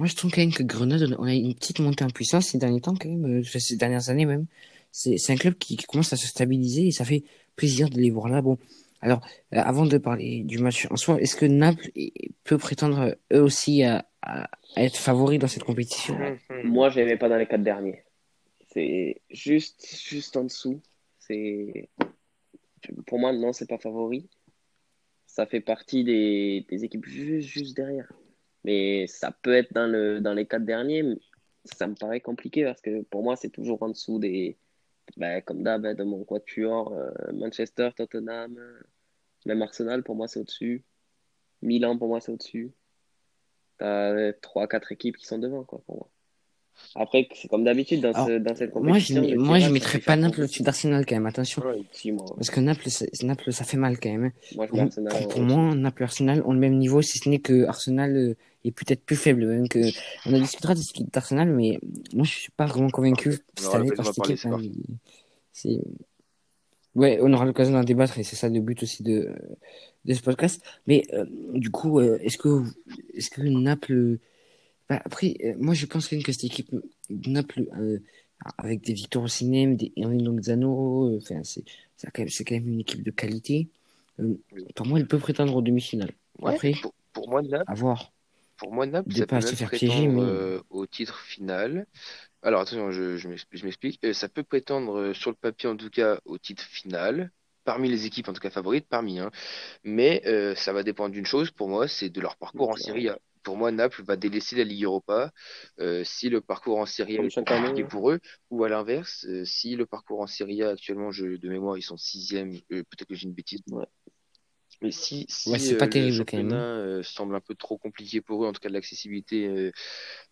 moi je trouve quand même que Grenade, on a une petite montée en puissance ces derniers temps, euh, ces dernières années même. C'est un club qui, commence à se stabiliser et ça fait plaisir de les voir là. Bon, alors, euh, avant de parler du match en soi, est-ce que Naples peut prétendre eux aussi à, être favori dans cette compétition? Moi, je les mets pas dans les quatre derniers. C'est juste, juste en dessous. Pour moi, non, c'est pas favori. Ça fait partie des, des équipes juste, juste derrière. Mais ça peut être dans le dans les quatre derniers. mais Ça me paraît compliqué parce que pour moi, c'est toujours en dessous des, ben, comme d'hab, hein, de mon quatuor, euh, Manchester, Tottenham, euh, même Arsenal, pour moi, c'est au-dessus. Milan, pour moi, c'est au-dessus. T'as trois, quatre équipes qui sont devant, quoi, pour moi. Après, c'est comme d'habitude dans, ce- dans cette Moi, je, compétition. mets- le moi, je mettrais pas Naples au-dessus d'Arsenal quand même, attention. Ouais, moi. Parce que Naples, ça, Naples, ça fait mal quand même. hein. Moi, je Pour, Arsenal moi, Naples et Arsenal ont le même niveau, si ce n'est que Arsenal euh, est peut-être plus faible. Même que on a discutera d'Arsenal, mais moi, je suis pas vraiment convaincu On cette année par cette équipe. C'est ouais, on aura l'occasion d'en débattre et c'est ça le but aussi de de ce podcast. Mais euh, du coup, euh, est-ce que est-ce que Naples bah, après, euh, moi, je pense quand même que cette équipe de Naples, euh, avec des Victor Osimhen, des Henry Longzano, euh, enfin, c'est quand, quand même une équipe de qualité. Euh, pour moi, elle peut prétendre aux demi-finales. Ouais, Après, pour, pour moi, Naples, à voir. Pour moi, Naples, ça peut se faire piéger, mais- au titre final. Alors, attention, je, je m'explique. ça peut prétendre, sur le papier en tout cas, au titre final, parmi les équipes en tout cas favorites, parmi. Hein. Mais euh, ça va dépendre d'une chose, pour moi, c'est de leur parcours en. Serie A. Pour moi, Naples va délaisser la Ligue Europa euh, si le parcours en Serie A est compliqué pour eux, ou à l'inverse, euh, si le parcours en Serie A actuellement, je, de mémoire, ils sont sixième, euh, peut-être que j'ai une bêtise. Ouais. Mais si, si Ouais, c'est euh, pas le terrible, quand même, championnat euh, semble un peu trop compliqué pour eux, en tout cas l'accessibilité euh,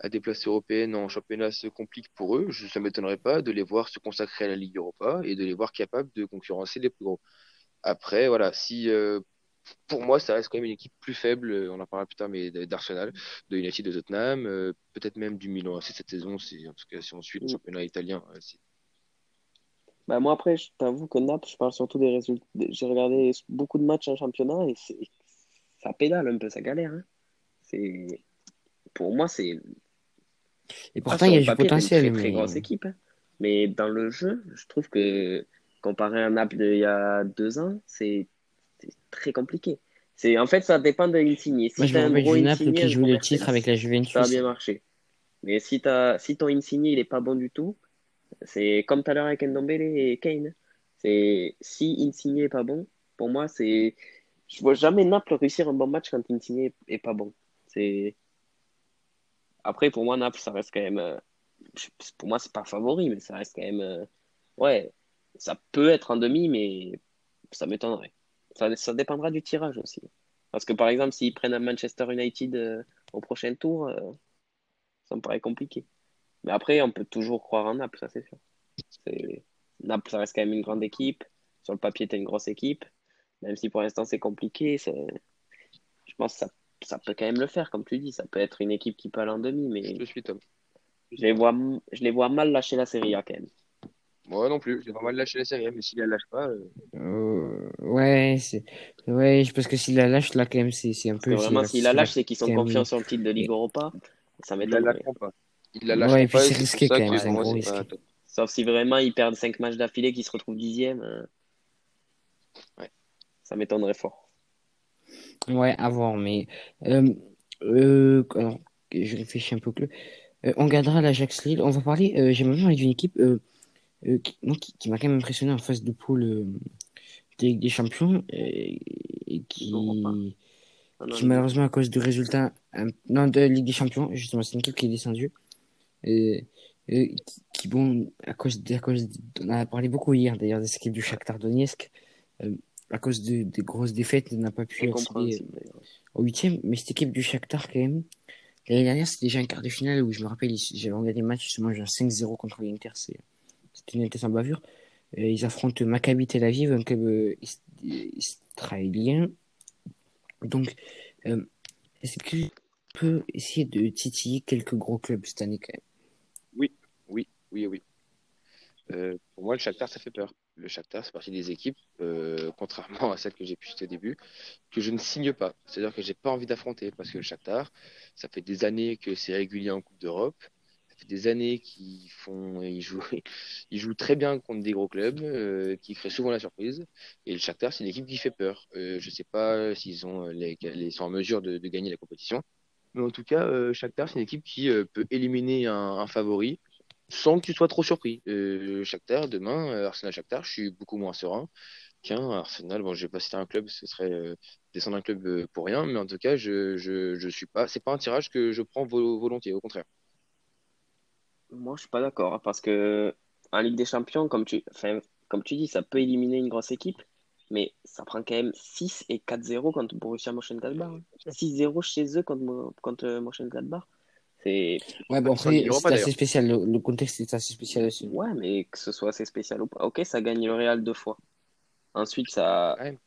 à des places européennes en championnat se complique pour eux, je, ça m'étonnerait pas de les voir se consacrer à la Ligue Europa et de les voir capables de concurrencer les plus gros. Après, voilà, si euh, pour moi ça reste quand même une équipe plus faible, euh, on en parlera plus tard, mais d'Arsenal, de United, de Tottenham, euh, peut-être même du Milan AC cette saison, c'est en tout cas si on suit le Mm. championnat italien, euh, c'est Bah, moi, après, je t'avoue que Naples, je parle surtout des résultats. J'ai regardé beaucoup de matchs en championnat et c'est... ça pédale un peu, ça galère. hein. C'est... Pour moi, c'est. Et Ah, pourtant, il y a le du papier, c'est potentiel. une très, très mais- grosse équipe. hein. Mais dans le jeu, je trouve que comparé à Naples d'il y a deux ans, c'est très compliqué. C'est... En fait, ça dépend de Insigne. Si Moi, je t'as un gros Insigne, qui joue le titre avec la Juventus. ça a bien marché. Mais si, t'as, si ton Insigne il est pas bon du tout, c'est comme tout à l'heure avec Ndombele et Kane. C'est si Insigne est pas bon, pour moi, c'est. Je vois jamais Naples réussir un bon match quand Insigne est pas bon. C'est. Après, pour moi, Naples, ça reste quand même. euh, Pour moi, c'est pas favori, mais ça reste quand même. euh, Ouais, ça peut être en demi, mais ça m'étonnerait. Ça, ça dépendra du tirage aussi. Parce que par exemple, s'ils prennent un Manchester United euh, au prochain tour, euh, ça me paraît compliqué. Mais après, on peut toujours croire en Naples, ça c'est sûr. Naples, ça reste quand même une grande équipe. Sur le papier, tu une grosse équipe. Même si pour l'instant c'est compliqué, je pense que ça, ça peut quand même le faire, comme tu dis. Ça peut être une équipe qui peut aller en demi, mais Je suis Tom. je les vois, je les vois mal lâcher la Serie A quand même. Moi non plus, j'ai vraiment lâché la série, mais s'il la lâche pas, euh, Euh, ouais, c'est ouais, je- parce que s'il la lâche là quand même, c'est c'est un Parce peu. que c'est vraiment, la- s'ils la c'est lâchent, c'est qu'ils sont confiants sur le titre de Ligue Europa. Ça ils la m'étonnerait. lâcheront pas. Ils la Ouais, lâcheront et puis pas, c'est risqué quand même, que moi, pas risque. Sauf si vraiment ils perdent 5 matchs d'affilée, qu'ils se retrouvent dixième. euh, Ouais. Ça m'étonnerait fort. Ouais, à voir, mais euh, euh, alors, je réfléchis un peu que euh, on gardera l'Ajax Lille. On va parler. Euh, J'aimerais parler d'une équipe euh, qui, qui, qui m'a quand même impressionné en phase de poule euh, des Champions et qui. Ah non, qui malheureusement à cause de résultats un- non de Ligue des Champions justement c'est une équipe qui est descendue et, et qui, qui, bon à cause de, à cause de- on a parlé beaucoup hier d'ailleurs de cette équipe du Shakhtar Donetsk euh, à cause de, des grosses défaites n'a pas pu accéder au huitième mais cette équipe du Shakhtar quand même l'année dernière c'était déjà un quart de finale où je me rappelle j'avais regardé le match justement j'ai un 5-0 contre l'Inter c'est sans bavure Euh, ils affrontent Maccabi Tel Aviv un club euh, is- israélien donc euh, est-ce que tu peux essayer de titiller quelques gros clubs cette année quand même? Oui, oui, oui, oui. Pour moi, le Shakhtar, ça fait peur. Le Shakhtar, c'est partie des équipes, contrairement à celle que j'ai pu citer au début, que je ne signe pas. C'est-à-dire que j'ai pas envie d'affronter parce que le Shakhtar, ça fait des années que c'est régulier en Coupe d'Europe. Fait des années qu'ils font, ils jouent, ils jouent très bien contre des gros clubs, euh, qui feraient souvent la surprise. Et le Shakhtar, c'est une équipe qui fait peur. Euh, je sais pas s'ils ont les, les- sont en mesure de, gagner la compétition. Mais en tout cas, euh, Shakhtar, c'est une équipe qui euh, peut éliminer un, favori sans que tu sois trop surpris. Euh, Shakhtar, demain, euh, Arsenal-Shakhtar, je suis beaucoup moins serein qu'un Arsenal. Bon, je vais pas citer un club, ce serait euh, descendre un club euh, pour rien, mais en tout cas, je, je, je suis pas, c'est pas un tirage que je prends vo- volontiers, au contraire. Moi, je suis pas d'accord hein, parce que en Ligue des Champions, comme tu, enfin, comme tu dis, ça peut éliminer une grosse équipe, mais ça prend quand même 6 et 4-0 contre Borussia Mönchengladbach. hein. 6-0 chez eux contre, Mo- contre Mönchengladbach. C'est ouais bon après Europa, c'est assez spécial le, le contexte est assez spécial aussi ouais, mais que ce soit assez spécial ou pas. Ok, ça gagne le Real deux fois. Ensuite, ça, Ouais.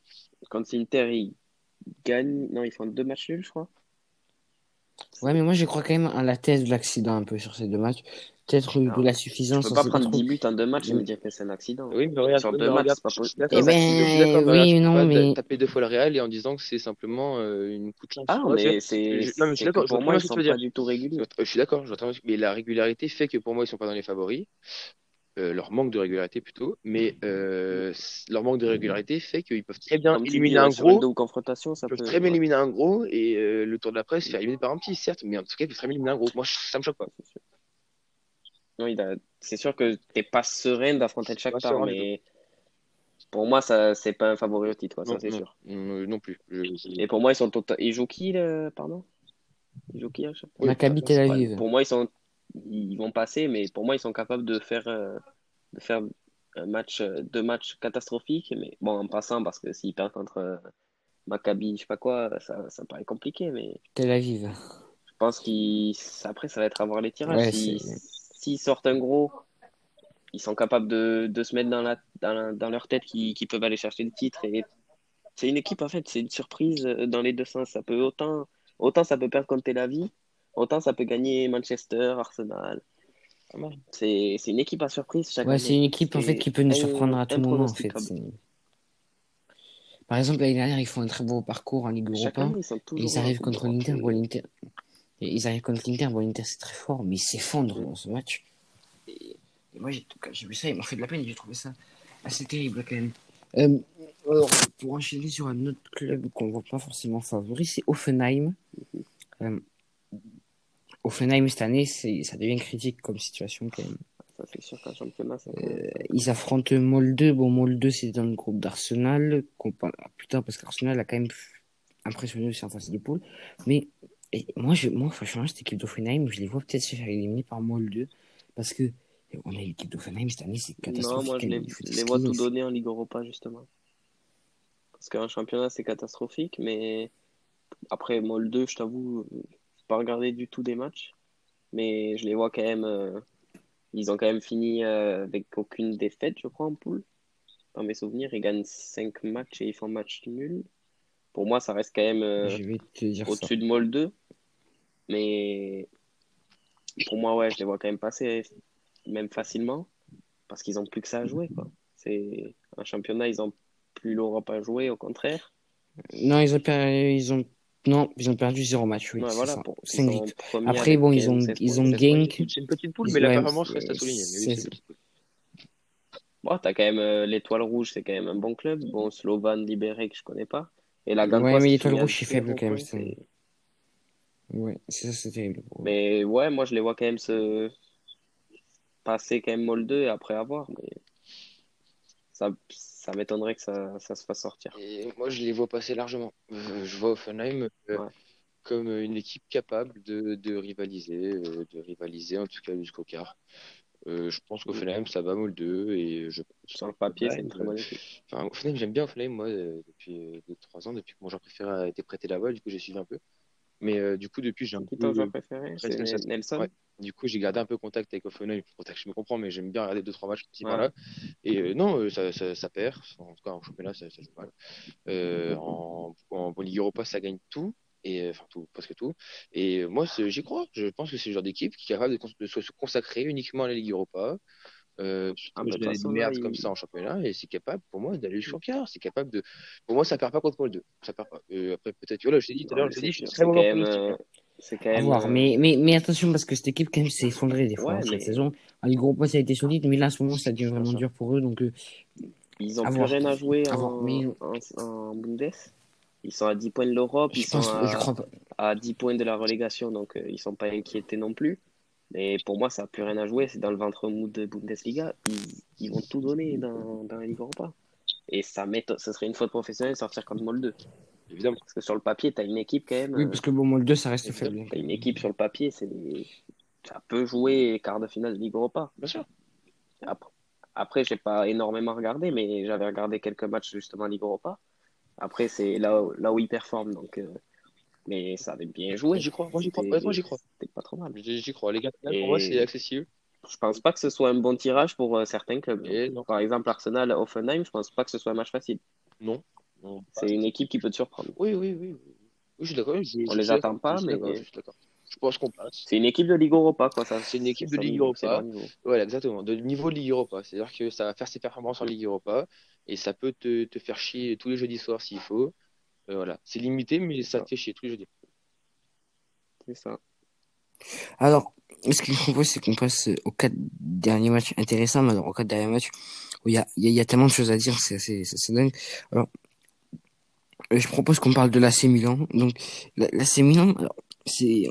quand l'Inter il gagne, non, ils font deux matchs nuls, je crois. Ouais mais moi je crois quand même à la thèse de l'accident un peu sur ces deux matchs peut-être de la Tu suffisance peux on pas prendre trop 10 buts en deux matchs et me dire que c'est un accident. Oui, mais regarde, Sur deux matchs, c'est pas je possible. Eh ben, je suis d'accord, mais oui, peux non, pas mais- taper deux fois le Real et en disant que c'est simplement euh, une coup de chance. Ah, mais je- c'est je- non, mais je suis d'accord, je pour moi, ils sont pas dire. du tout réguliers. Je suis d'accord, je mais la régularité fait que pour moi, ils sont pas dans les favoris. Euh, leur manque de régularité plutôt, mais euh, leur manque de régularité fait qu'ils peuvent très bien éliminer un gros, confrontation, ça ils peuvent peut. très bien ouais, éliminer un gros et euh, le tour de la presse faire éliminer par un petit, certes, mais en tout cas, ils peuvent très bien éliminer un gros. Moi, je- ça me choque pas. c'est sûr. Non, il a- C'est sûr que t'es pas serein d'affronter le Shakhtar, mais pour moi, ça c'est pas un favori au titre, quoi, ça Non, c'est non, sûr. non, non plus. Je- Et pour moi, ils sont tota- Ils jouent qui, le... pardon? Ils jouent qui à Shakhtar? Oui, Maccabi Tel Aviv pour moi, ils sont, ils vont passer, mais pour moi, ils sont capables de faire, euh, de faire un match, euh, deux matchs catastrophiques. Mais bon, en passant, parce que s'ils perdent contre euh, Maccabi, je sais pas quoi, ça, ça paraît compliqué. Mais Tel Aviv je pense qu'ils, après, ça va être à voir les tirages. Ouais, S'ils sortent un gros, ils sont capables de, de se mettre dans la, dans, la- dans leur tête qu'ils qu'ils peuvent aller chercher le titre. Et c'est une équipe, en fait, c'est une surprise euh, dans les deux sens. Ça peut autant, autant ça peut perdre contre Tel Aviv, autant ça peut gagner Manchester, Arsenal. C'est une équipe à surprise chaque Ouais, c'est une équipe en fait qui peut nous surprendre à tout moment en fait. Par exemple, l'année dernière, ils font un très beau parcours en Ligue Europa. année, ils Et arrivent contre l'Inter. Bon, Ils arrivent contre l'Inter. Bon, l'Inter c'est très fort, mais ils s'effondrent dans ce match. Et, et moi, j'ai vu ça, ils m'ont fait de la peine. J'ai trouvé ça assez terrible quand même. Euh, alors, pour enchaîner sur un autre club qu'on voit pas forcément favori, c'est Offenheim. Euh, Offenheim cette année, ça devient critique comme situation quand même. Ça, c'est sûr qu'un championnat, ça Euh, ils affrontent Molde. Bon, Molde, c'est dans le groupe d'Arsenal, qu'on parlera plus tard, parce qu'Arsenal a quand même impressionné aussi en face des poules. Mais et moi, je, moi, franchement, cette équipe d'Offenheim, je les vois peut-être se faire éliminer par Molde, parce que on a l'équipe d'Offenheim cette année, c'est Non, catastrophique. moi, je les, je vois tout donner en Ligue Europa, justement. Parce qu'un championnat, c'est catastrophique, mais après, Molde, je t'avoue, pas regardé du tout des matchs, mais je les vois quand même. euh, Ils ont quand même fini euh, avec aucune défaite, je crois, en poule. Dans mes souvenirs, ils gagnent 5 matchs et ils font match nul. Pour moi, ça reste quand même euh, au-dessus de Molde. Mais pour moi, ouais, je les vois quand même passer, même facilement, parce qu'ils ont plus que ça à jouer, quoi. C'est un championnat, ils ont plus l'Europe à jouer, au contraire. Non, ils ont ils ont, non, ils ont perdu zéro match, oui, Ouais, c'est voilà, ça. pour, Après, bon, ils ont, ils ont. Genk. C'est une petite poule, mais la ouais, performance reste à souligner. Mais oui. Bon, t'as quand même euh, l'Étoile Rouge, c'est quand même un bon club. Bon, Slovan Libéré, que je connais pas. Et la Ouais, Gantoise mais qui l'Étoile Rouge, c'est faible quand même, c'est- Ouais, c'est ça, c'est terrible. Mais ouais, moi, je les vois quand même se passer quand même Molde et après avoir. Mais ça, ça m'étonnerait que ça, ça se fasse sortir. Et moi, je les vois passer largement. Euh, je vois Offenheim euh, comme une équipe capable de, de rivaliser, euh, de rivaliser en tout cas jusqu'au quart. Euh, je pense qu'Offenheim, ça va Molde et je Sur le papier, c'est une très bonne équipe. Enfin, Offenheim, j'aime bien Offenheim, moi, depuis 2-3 ans, depuis que mon joueur préféré a été prêté là-bas, du coup, j'ai suivi un peu. Mais euh, du coup, depuis, j'ai un Qui peu. ton joueur préféré? Presque C'est Nelson. Nelson? Ouais. Du coup, j'ai gardé un peu contact avec Offenheim. Contact, je me comprends, mais j'aime bien regarder 2-3 matchs ici Ouais. par là. Et euh, non, euh, ça, ça, ça perd. En tout cas, en championnat, ça, ça joue mal. Euh, en, en, en Ligue Europa, ça gagne tout. Et enfin, tout, presque tout. Et moi, j'y crois. Je pense que c'est le genre d'équipe qui est capable de, de se consacrer uniquement à la Ligue Europa. Euh, Ah, moi, bah, je de façon, des là, merdes il- comme ça en championnat et c'est capable pour moi d'aller jusqu'au quart. C'est capable de. Pour moi, ça perd pas contre Molde. Ça perd pas. Euh, après, peut-être. Voilà, je t'ai dit tout à Non, l'heure, je dit, je suis très même, pronostic. euh, c'est quand même, voir, euh, mais, mais, mais attention parce que cette équipe quand même s'est effondrée des fois Ouais, hein, cette mais- saison. En Ligue Europa ça a été solide, mais là en ce moment ça devient vraiment dur pour eux. Donc euh, ils ont à plus voir. rien à jouer À en, mais- en, en Bundes. Ils sont à 10 points de l'Europe, ils je sont à, je à 10 points de la relégation, donc ils sont pas inquiétés non plus. Mais pour moi, ça n'a plus rien à jouer. C'est dans le ventre mou de Bundesliga. Ils, ils vont tout donner dans, dans la Ligue Europa. Et ça, ce serait une faute professionnelle de sortir contre Molde. Évidemment. Parce que sur le papier, tu as une équipe quand même. Oui, parce que bon, Molde ça reste faible. T'as une équipe sur le papier, c'est ça peut jouer quart de finale de Ligue Europa. Bien sûr. Après, après j'ai pas énormément regardé, mais j'avais regardé quelques matchs justement en Ligue Europa. Après, c'est là, où- là où ils performent. Donc, euh, mais ça avait bien joué. J'y crois. Moi, j'y crois. Honnêtement, j'y crois. C'était pas trop mal. J'y crois. Les gars, pour Et- moi, c'est accessible. Je pense pas que ce soit un bon tirage pour euh, certains clubs. Par exemple, Arsenal, Offenheim, je pense pas que ce soit un match facile. Non. Non. C'est une équipe qui peut te surprendre. Oui, oui, oui. oui. Je suis d'accord. On les attend pas, mais- je suis d'accord. Je pense qu'on passe. C'est une équipe de Ligue Europa, quoi. Ça, C'est une équipe de Ligue Europa. Voilà, exactement. De niveau de Ligue Europa. C'est-à-dire que ça va faire ses performances en Ligue Europa et ça peut te, te faire chier tous les jeudis soirs s'il faut. Euh, voilà. C'est limité, mais ça fait chier tous les jeudis. C'est ça. Alors, ce que je propose, c'est qu'on passe aux quatre derniers matchs intéressants. Mais alors, aux quatre derniers matchs, où il y a, il y a, il y a tellement de choses à dire, c'est assez, c'est assez dingue. Alors, euh, je propose qu'on parle de l'AC Milan. Donc, la- l'AC Milan, alors, c'est,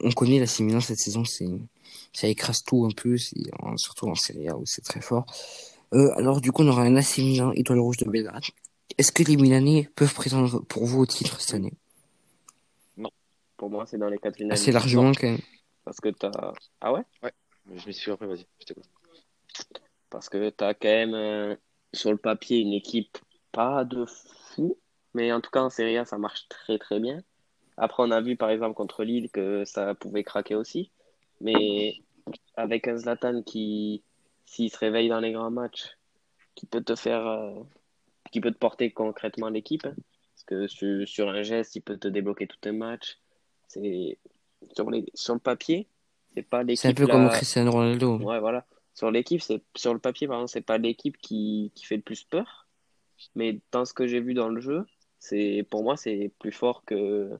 on connaît l'AC Milan cette saison, c'est, ça écrase tout un peu, surtout en Serie A où c'est très fort. Euh, alors, du coup, on aura un AC Milan, étoile rouge de Belgrade. Est-ce que les Milanais peuvent prétendre pour vous au titre cette année? Pour moi, c'est dans les quatre finales. Assez largement, quand même. Parce que t'as. Ah ouais? Je m'excuse après, vas-y. Je t'écoute. Parce que tu as quand même euh, sur le papier une équipe pas de fou, mais en tout cas en Serie A ça marche très très bien. Après on a vu par exemple contre Lille que ça pouvait craquer aussi, mais avec un Zlatan qui, s'il se réveille dans les grands matchs, qui peut te faire, euh, qui peut te porter concrètement l'équipe, hein. parce que sur, sur un geste il peut te débloquer tout un match. C'est sur les, sur le papier, c'est pas l'équipe C'est un peu comme Cristiano Ronaldo. Ouais, voilà. Sur l'équipe, c'est sur le papier, par exemple, c'est pas l'équipe qui, qui fait le plus peur. Mais dans ce que j'ai vu dans le jeu, c'est pour moi, c'est plus fort que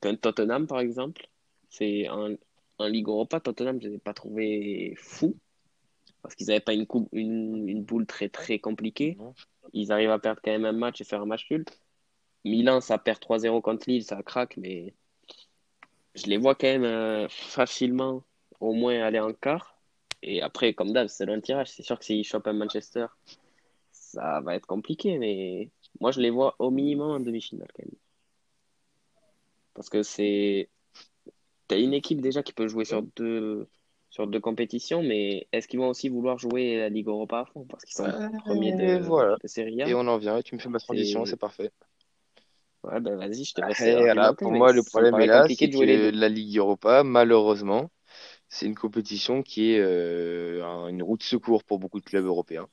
qu'un Tottenham, par exemple. C'est en, en Ligue Europa, Tottenham, je ne les ai pas trouvé fou. Parce qu'ils n'avaient pas une, coupe, une, une boule très très compliquée. Ils arrivent à perdre quand même un match et faire un match nul. Milan, ça perd 3-0 contre Lille, ça craque, mais je les vois quand même euh, facilement au moins aller en quart. Et après, comme d'hab, c'est un tirage. C'est sûr que s'ils chopent un Manchester, ça va être compliqué. Mais moi, je les vois au minimum en demi-finale quand même. Parce que c'est. T'as une équipe déjà qui peut jouer sur deux, sur deux compétitions, mais est-ce qu'ils vont aussi vouloir jouer la Ligue Europa à fond? Parce qu'ils sont Euh, premiers de, voilà. de Serie A. Et on en vient, tu me fais ma transition, C'est- parfait. Ouais, ben vas-y, je te laisse. Et voilà, pour moi, le problème est là, c'est que la Ligue Europa, malheureusement, c'est une compétition qui est euh, un- une route de secours pour beaucoup de clubs européens,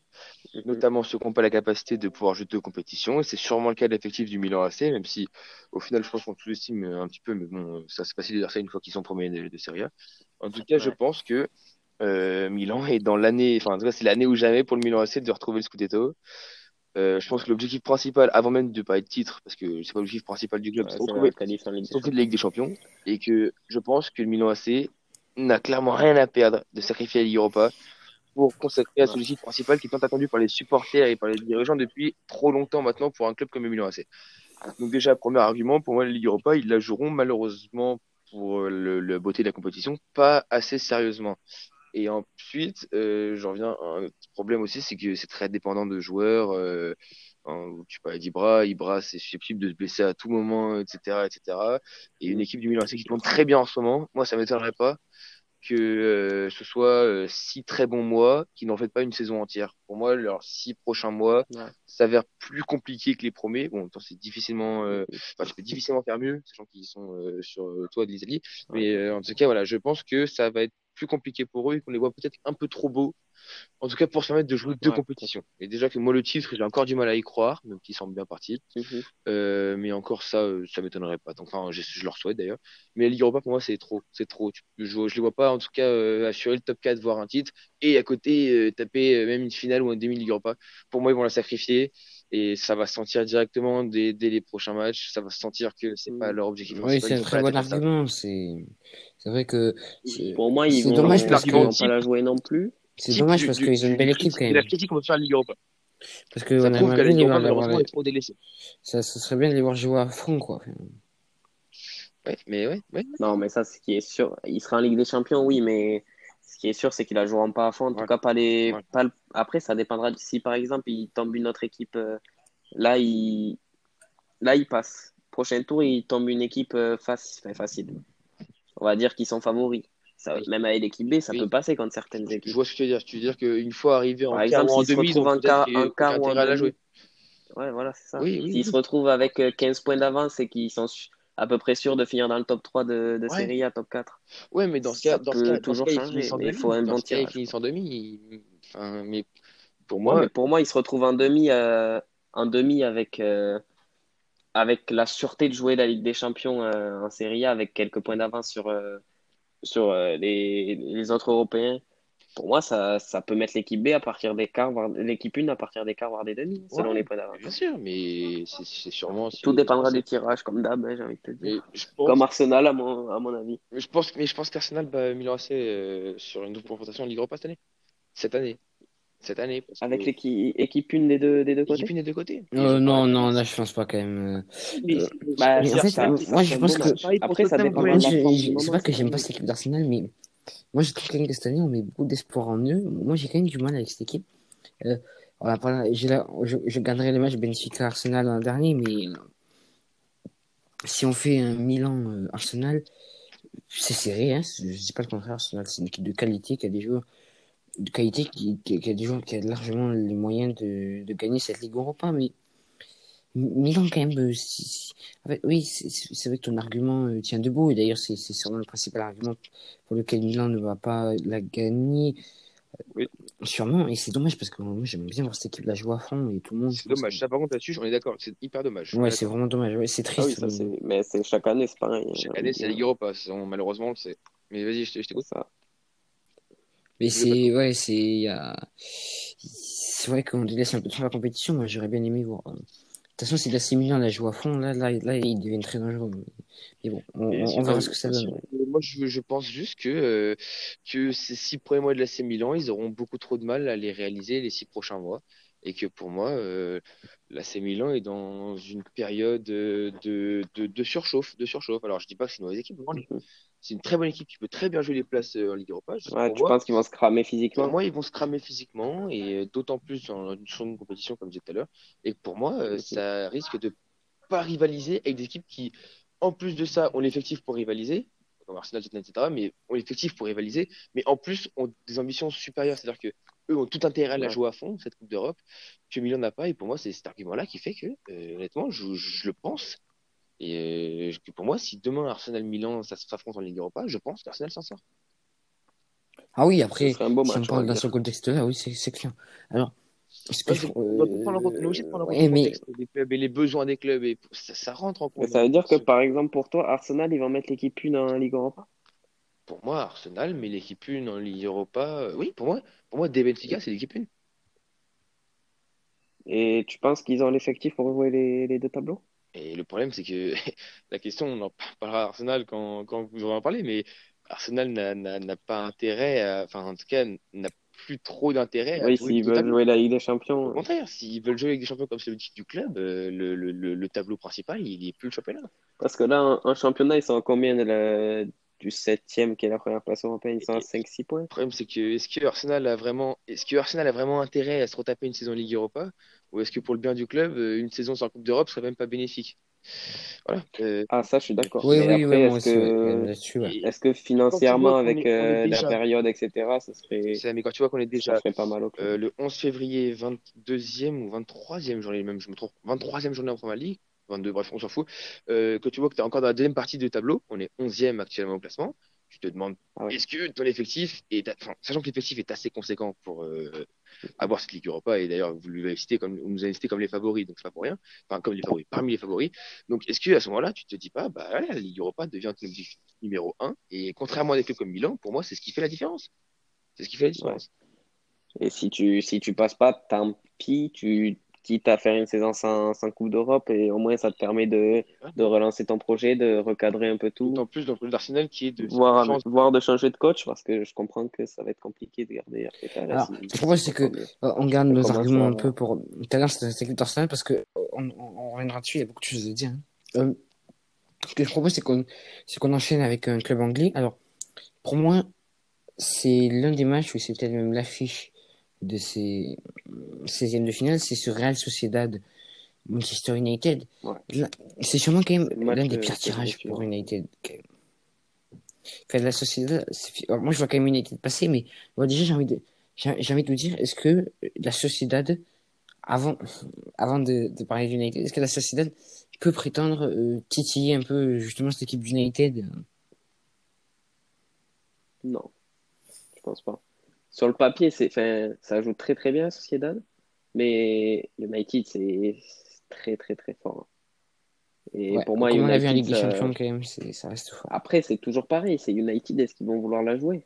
Mhm. notamment ceux qui n'ont pas la capacité de pouvoir jouer deux compétitions. Et c'est sûrement le cas de l'effectif du Milan AC, même si au final, je pense qu'on sous-estime un petit peu, mais bon, ça c'est facile de dire ça une fois qu'ils sont premiers de, de Serie A. En tout cas, je pense que euh, Milan est dans l'année, enfin, en tout cas, c'est l'année ou jamais pour le Milan AC de retrouver le Scudetto. Euh, je pense que l'objectif principal, avant même de parler de titre, parce que c'est pas l'objectif principal du club, Ouais, c'est retrouver de Champions. la Ligue des Champions et que je pense que le Milan AC n'a clairement rien à perdre de sacrifier la Ligue Europa pour consacrer à Ouais. celui-ci principal qui est tant attendu par les supporters et par les dirigeants depuis trop longtemps maintenant pour un club comme le Milan AC. Donc déjà, premier argument, pour moi, la Ligue Europa, ils la joueront malheureusement pour le, le beauté de la compétition, pas assez sérieusement. Et ensuite, euh, j'en viens à un autre problème aussi, c'est que c'est très dépendant de joueurs. Euh, hein, tu parlais d'Ibra, Ibra, c'est susceptible de se blesser à tout moment, etc., etc. Et une équipe du Milan AC qui tourne très bien en ce moment, moi, ça m'étonnerait pas que euh, ce soit euh, six très bons mois qui n'en fait pas une saison entière. Pour moi, leurs six prochains mois Ouais. s'avèrent plus compliqués que les premiers. Bon, c'est difficilement, euh, enfin, tu peux difficilement faire mieux, sachant qu'ils sont euh, sur le toit de l'Italie. Mais euh, en tout cas, voilà, je pense que ça va être plus compliqué pour eux et qu'on les voit peut-être un peu trop beaux. En tout cas, pour se permettre de jouer deux Ouais. compétitions. Et déjà que moi, le titre, j'ai encore du mal à y croire, même qu'ils semblent bien partis. Mhm. Euh, mais encore ça, euh, ça m'étonnerait pas. Donc, enfin, je, je leur souhaite d'ailleurs. Mais la Ligue Europa, pour moi, c'est trop. C'est trop. Je, je les vois pas, en tout cas, euh, assurer le top 4, voire un titre. Et à côté, euh, taper même une finale ou un demi Ligue Europa. Pour moi, ils vont la sacrifier. Et ça va se sentir directement dès, dès les prochains matchs. Ça va se sentir que c'est pas Mm. leur objectif Oui, c'est Ils un sont très pas bon là pour ça. argument. C'est c'est vrai que c'est Pour moi, ils c'est vont, dommage parce vont que pas la jouer non plus. c'est dommage parce qu'ils ont une belle équipe quand de la même. critique qu'on peut faire à la Ligue Europa. Parce que Ça on aimerait qu'à la Ligue Europa, malheureusement, est trop délaissé. ça, ça serait bien de les voir jouer à fond, quoi. Ouais, mais ouais, ouais. Non, mais ça, ce qui est sûr, il sera en Ligue des Champions, oui, mais qui est sûr, c'est qu'il la jouera pas à fond. En tout cas, pas les. Ouais. Pas le- Après, ça dépendra. de- Si par exemple, il tombe une autre équipe, euh, là, il... là, il passe. Prochain tour, il tombe une équipe euh, faci- enfin, facile. On va dire qu'ils sont favoris. Ça, Oui. même avec l'équipe B, ça Oui. peut passer contre certaines Je équipes. vois ce que tu veux dire. Tu veux dire qu'une fois arrivé en Par quart exemple, ou en demi, ils ont peut-être quart, aucun quart ou demi. jouer. Ouais, voilà, c'est ça. Oui, S'ils se retrouvent avec euh, 15 points d'avance et qu'ils sont à peu près sûrs de finir dans le top 3 de, de Ouais. Serie A, top 4. Ouais, mais dans ce cas, dans ce cas, dans ce toujours cas, changer, en mais il faut un bon tirage. finissent en demi. Enfin, mais pour Ouais, moi, mais pour moi, il se retrouve en demi, euh, en demi avec, euh, avec la sûreté de jouer la Ligue des Champions euh, en Serie A avec quelques points d'avance sur, euh, sur les, les autres Européens. Pour moi, ça, ça peut mettre l'équipe B à partir des quarts, voire l'équipe 1 à partir des quarts, voire des demi, selon Ouais, les points d'avance. bien sûr, mais c'est c'est sûrement. si- Tout dépendra du tirage, comme d'hab, hein, j'ai envie de te dire. Mais je pense, Comme Arsenal, à mon, à mon avis. mais je pense, mais je pense qu'Arsenal bat Milan AC euh, sur une double confrontation en Ligue Europa cette année. Cette année. Cette année. Parce Avec que l'équipe équipe 1 des deux, des deux côtés? l'équipe une des deux côtés. Euh, non, non, là je pense pas quand même. euh. Mais- Euh, Bah, mais en fait, ça- moi, je pense que- Après, ça dépend je, moment. pas que j'aime pas- pas cette équipe d'Arsenal, mais moi je trouve quand même cette année on met beaucoup d'espoir en eux. Moi j'ai quand même du mal avec cette équipe. Euh, je, je garderai les matchs Benfica-Arsenal l'an dernier, mais euh, si on fait un Milan-Arsenal, c'est serré. Hein, je dis pas le contraire. Arsenal, c'est une équipe de qualité qui a des joueurs de qualité qui, qui, qui a des joueurs qui a largement les moyens de, de gagner cette Ligue Europa, mais Milan quand même, euh, en fait, oui, c'est vrai que ton argument euh, tient debout, et d'ailleurs c'est sûrement le principal argument pour lequel Milan ne va pas la gagner. Oui. Sûrement, et c'est dommage parce que moi j'aime bien voir cette équipe la jouer à fond et tout le monde. C'est dommage. Ça, par contre, là-dessus, on est d'accord. C'est hyper dommage. Ouais, c'est vraiment dommage. Ouais, c'est Ah triste. oui, ça, mais- c'est... Mais c'est chaque année, c'est pareil. Chaque année, c'est la Ligue Europa. On- Malheureusement, on le sait. Mais vas-y, je t'écoute. Ça. Mais c'est, ouais, c'est, il y a- c'est vrai qu'on délaisse un peu trop la compétition. Moi, j'aurais bien aimé voir. De toute façon, si l'AC Milan la joue à fond, là, là, là, ils deviennent très dangereux. Mais bon, on, verra ce que ça donne. Moi, je, je pense juste que, euh, que ces six premiers mois de l'AC Milan, ils auront beaucoup trop de mal à les réaliser les six prochains mois. Et que pour moi, euh, l'AC Milan est dans une période euh, de, de, de surchauffe, de surchauffe. Alors, je dis pas que c'est une mauvaise équipe, là. C'est une très bonne équipe qui peut très bien jouer les places euh, en Ligue Europa. Ouais, pour tu penses qu'ils vont se cramer pour physiquement? moi, ils vont se cramer physiquement et euh, d'autant plus dans une seconde compétition, comme je disais tout à l'heure. Et pour moi, euh, ça risque de pas rivaliser avec des équipes qui, en plus de ça, ont l'effectif pour rivaliser, comme Arsenal, Tottenham, etc., mais ont l'effectif pour rivaliser, mais en plus ont des ambitions supérieures. C'est-à-dire que eux ont tout intérêt à la jouer à fond, cette Coupe d'Europe, que Milan n'a pas. Et pour moi, c'est cet argument-là qui fait que, euh, honnêtement, je, je le pense. Et euh, pour moi, si demain Arsenal-Milan ça s'affronte en Ligue Europa, je pense qu'Arsenal s'en sort. Ah oui, après, serait un beau si on match, on parle dans ce contexte-là, oui, c'est clair. Alors, est-ce que on prendre en compte, on est obligé de prendre en compte ouais, le mais contexte des clubs et les besoins des clubs et ça, ça rentre en Mais compte. ça veut dire que, par exemple, pour toi, Arsenal, ils vont mettre l'équipe 1 en Ligue Europa? Pour moi, Arsenal, mais l'équipe 1 en Ligue Europa, euh, oui, pour moi, pour moi, Benfica, c'est l'équipe 1. Et tu penses qu'ils ont l'effectif pour jouer les, les deux tableaux? Et le problème, c'est que la question, on en parlera à Arsenal quand, quand vous aurez en parler, mais Arsenal n'a pas intérêt, à- enfin, en tout cas, n'a plus trop d'intérêt à Oui, jouer s'ils veulent jouer la Ligue des Au Champions. contraire, s'ils veulent jouer avec des champions comme c'est le titre du club, euh, le, le, le, le tableau principal, il n'est plus le championnat. Parce que là, en, en championnat, ils sont à combien de la, du septième qui est la première place européenne? Ils sont à Et- 5-6 points. Le problème, c'est que est-ce que Arsenal a vraiment, est-ce que Arsenal a vraiment intérêt à se retaper une saison Ligue Europa, ou est-ce que pour le bien du club, euh, une saison sans Coupe d'Europe serait même pas bénéfique? Voilà. Euh, Ah, ça, je suis d'accord. oui, oui, oui, est-ce que, ouais. financièrement, vois avec euh, la période, etc., ça serait, c'est- mais quand tu vois qu'on est ça déjà ferait pas mal au euh, le 11 février, 22e ou 23e journée, même, je me trompe, 23e journée en Première Ligue, 22, bref, on s'en fout, euh, que tu vois que tu es encore dans la deuxième partie de tableau, on est 11e actuellement au classement, tu te demandes, Ah ouais. est-ce que ton effectif est, enfin, sachant que l'effectif est assez conséquent pour euh, avoir cette Ligue Europa, et d'ailleurs, vous nous avez cité comme les favoris, donc c'est pas pour rien, enfin, comme les favoris, parmi les favoris, donc est-ce que à ce moment-là, tu te dis pas, bah, voilà, la Ligue Europa devient ton objectif numéro 1, et contrairement à des clubs comme Milan, pour moi, c'est ce qui fait la différence. C'est ce qui fait la différence. Et si tu, si tu passes pas, tant pis, tu quittes à faire une saison sans, sans Coupe d'Europe et au moins ça te permet de, de relancer ton projet, de recadrer un peu tout, D'autant plus dans le projet d'Arsenal qui est de voire, chance- voire de changer de coach parce que je comprends que ça va être compliqué de garder Arteta. Alors, si- ce que je propose, c'est que euh, on garde nos arguments un peu pour tout à l'heure, c'était cette équipe d'Arsenal parce que euh, on, on, on reviendra dessus, il y a beaucoup de choses à dire. hein. Euh, ce que je propose, c'est qu'on c'est qu'on enchaîne avec un club anglais. Alors, pour moi, c'est l'un des matchs, ou c'est peut-être même l'affiche de ces 16e de finale, c'est ce Real Sociedad Manchester United. Ouais. C'est sûrement quand même l'un des pires tirages pour. United. Enfin, la Sociedad, alors, moi je vois quand même United passer, mais bon, déjà j'ai envie de j'ai envie de vous dire, est-ce que la Sociedad, avant, avant de, de parler d'United, est-ce que la Sociedad peut prétendre euh, titiller un peu justement cette équipe d'United? Non, je pense pas. Sur le papier, c'est, ça joue très très bien Sociedad, mais United c'est très très très fort. Et Ouais, pour moi, on l'a vu en Ligue des Champions, quand même, ça reste fort. Après, c'est toujours pareil. C'est United, est-ce qu'ils vont vouloir la jouer?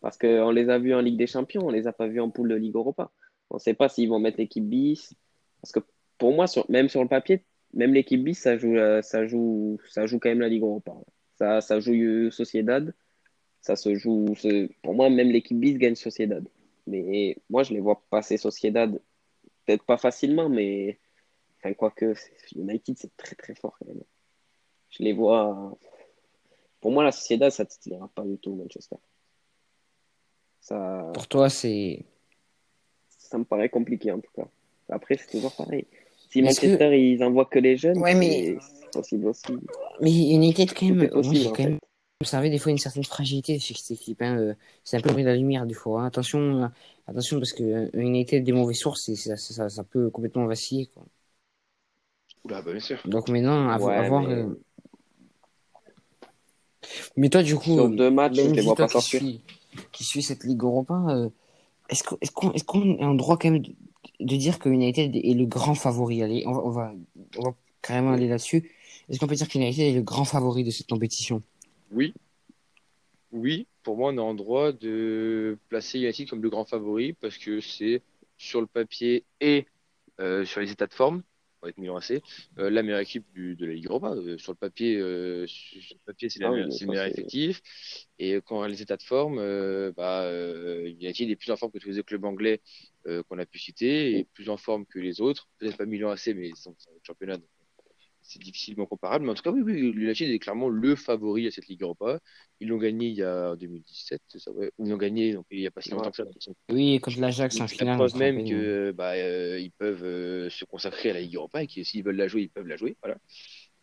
Parce qu'on les a vus en Ligue des Champions, on les a pas vus en poule de Ligue Europa. On ne sait pas s'ils vont mettre l'équipe bis. Parce que pour moi, sur, même sur le papier, même l'équipe bis, ça joue, la- ça joue, ça joue quand même la Ligue Europa. Ça, ça joue euh, Sociedad. Ça se joue. Pour moi, même l'équipe bis gagne Sociedad. Mais moi, je les vois passer Sociedad. Peut-être pas facilement, mais. Enfin, quoique, United, c'est très très fort quand même. Je les vois. Pour moi, la Sociedad, ça ne titillera pas du tout Manchester. Ça, Pour toi, c'est. ça me paraît compliqué en tout cas. Après, c'est toujours pareil. Si que- Manchester, ils envoient que les jeunes, Ouais, mais- c'est possible aussi. Mais United, quand même, moi possible, quand même observé des fois une certaine fragilité chez cette équipe. hein, euh, C'est un peu le bruit de la lumière, des fois. hein. Attention, euh, attention, parce que euh, United, des mauvaises sources, c'est- ça, ça, ça peut complètement vaciller. Quoi. Oula, bah, bien sûr. Donc maintenant, à, Ouais, à voir. mais- euh, Mais toi, du coup, Sur deux matchs, je Benji, les vois toi pas qui sortir. suis, qui suis cette Ligue Europa, euh, est-ce qu'on est est en droit quand même de, de dire que United est le grand favori? Allez, on va, on va, on va carrément aller là-dessus. Est-ce qu'on peut dire que United est le grand favori de cette compétition? Oui. Oui, pour moi, on est en droit de placer United comme le grand favori parce que c'est sur le papier et euh, sur les états de forme, avec Milan AC, euh, la meilleure équipe du- de la Ligue Europa. Euh, sur le papier, euh, sur sur le papier, c'est la Ah oui, le meilleur effectif. Et quand on a les états de forme, euh, bah, euh, United est plus en forme que tous les autres clubs anglais euh, qu'on a pu citer et plus en forme que les autres. Peut-être pas Milan AC, mais ils sont le championnat. donc c'est difficilement comparable. Mais en tout cas, oui, oui, l'United est clairement le favori à cette Ligue Europa. Ils l'ont gagné il y a en 2017, ça, ouais. Ils l'ont gagné donc, il n'y a pas si longtemps que ça. Oui, contre l'Ajax en finale. preuve on se même que bah, euh, ils peuvent euh, se consacrer à la Ligue Europa et que s'ils veulent la jouer, ils peuvent la jouer. Voilà.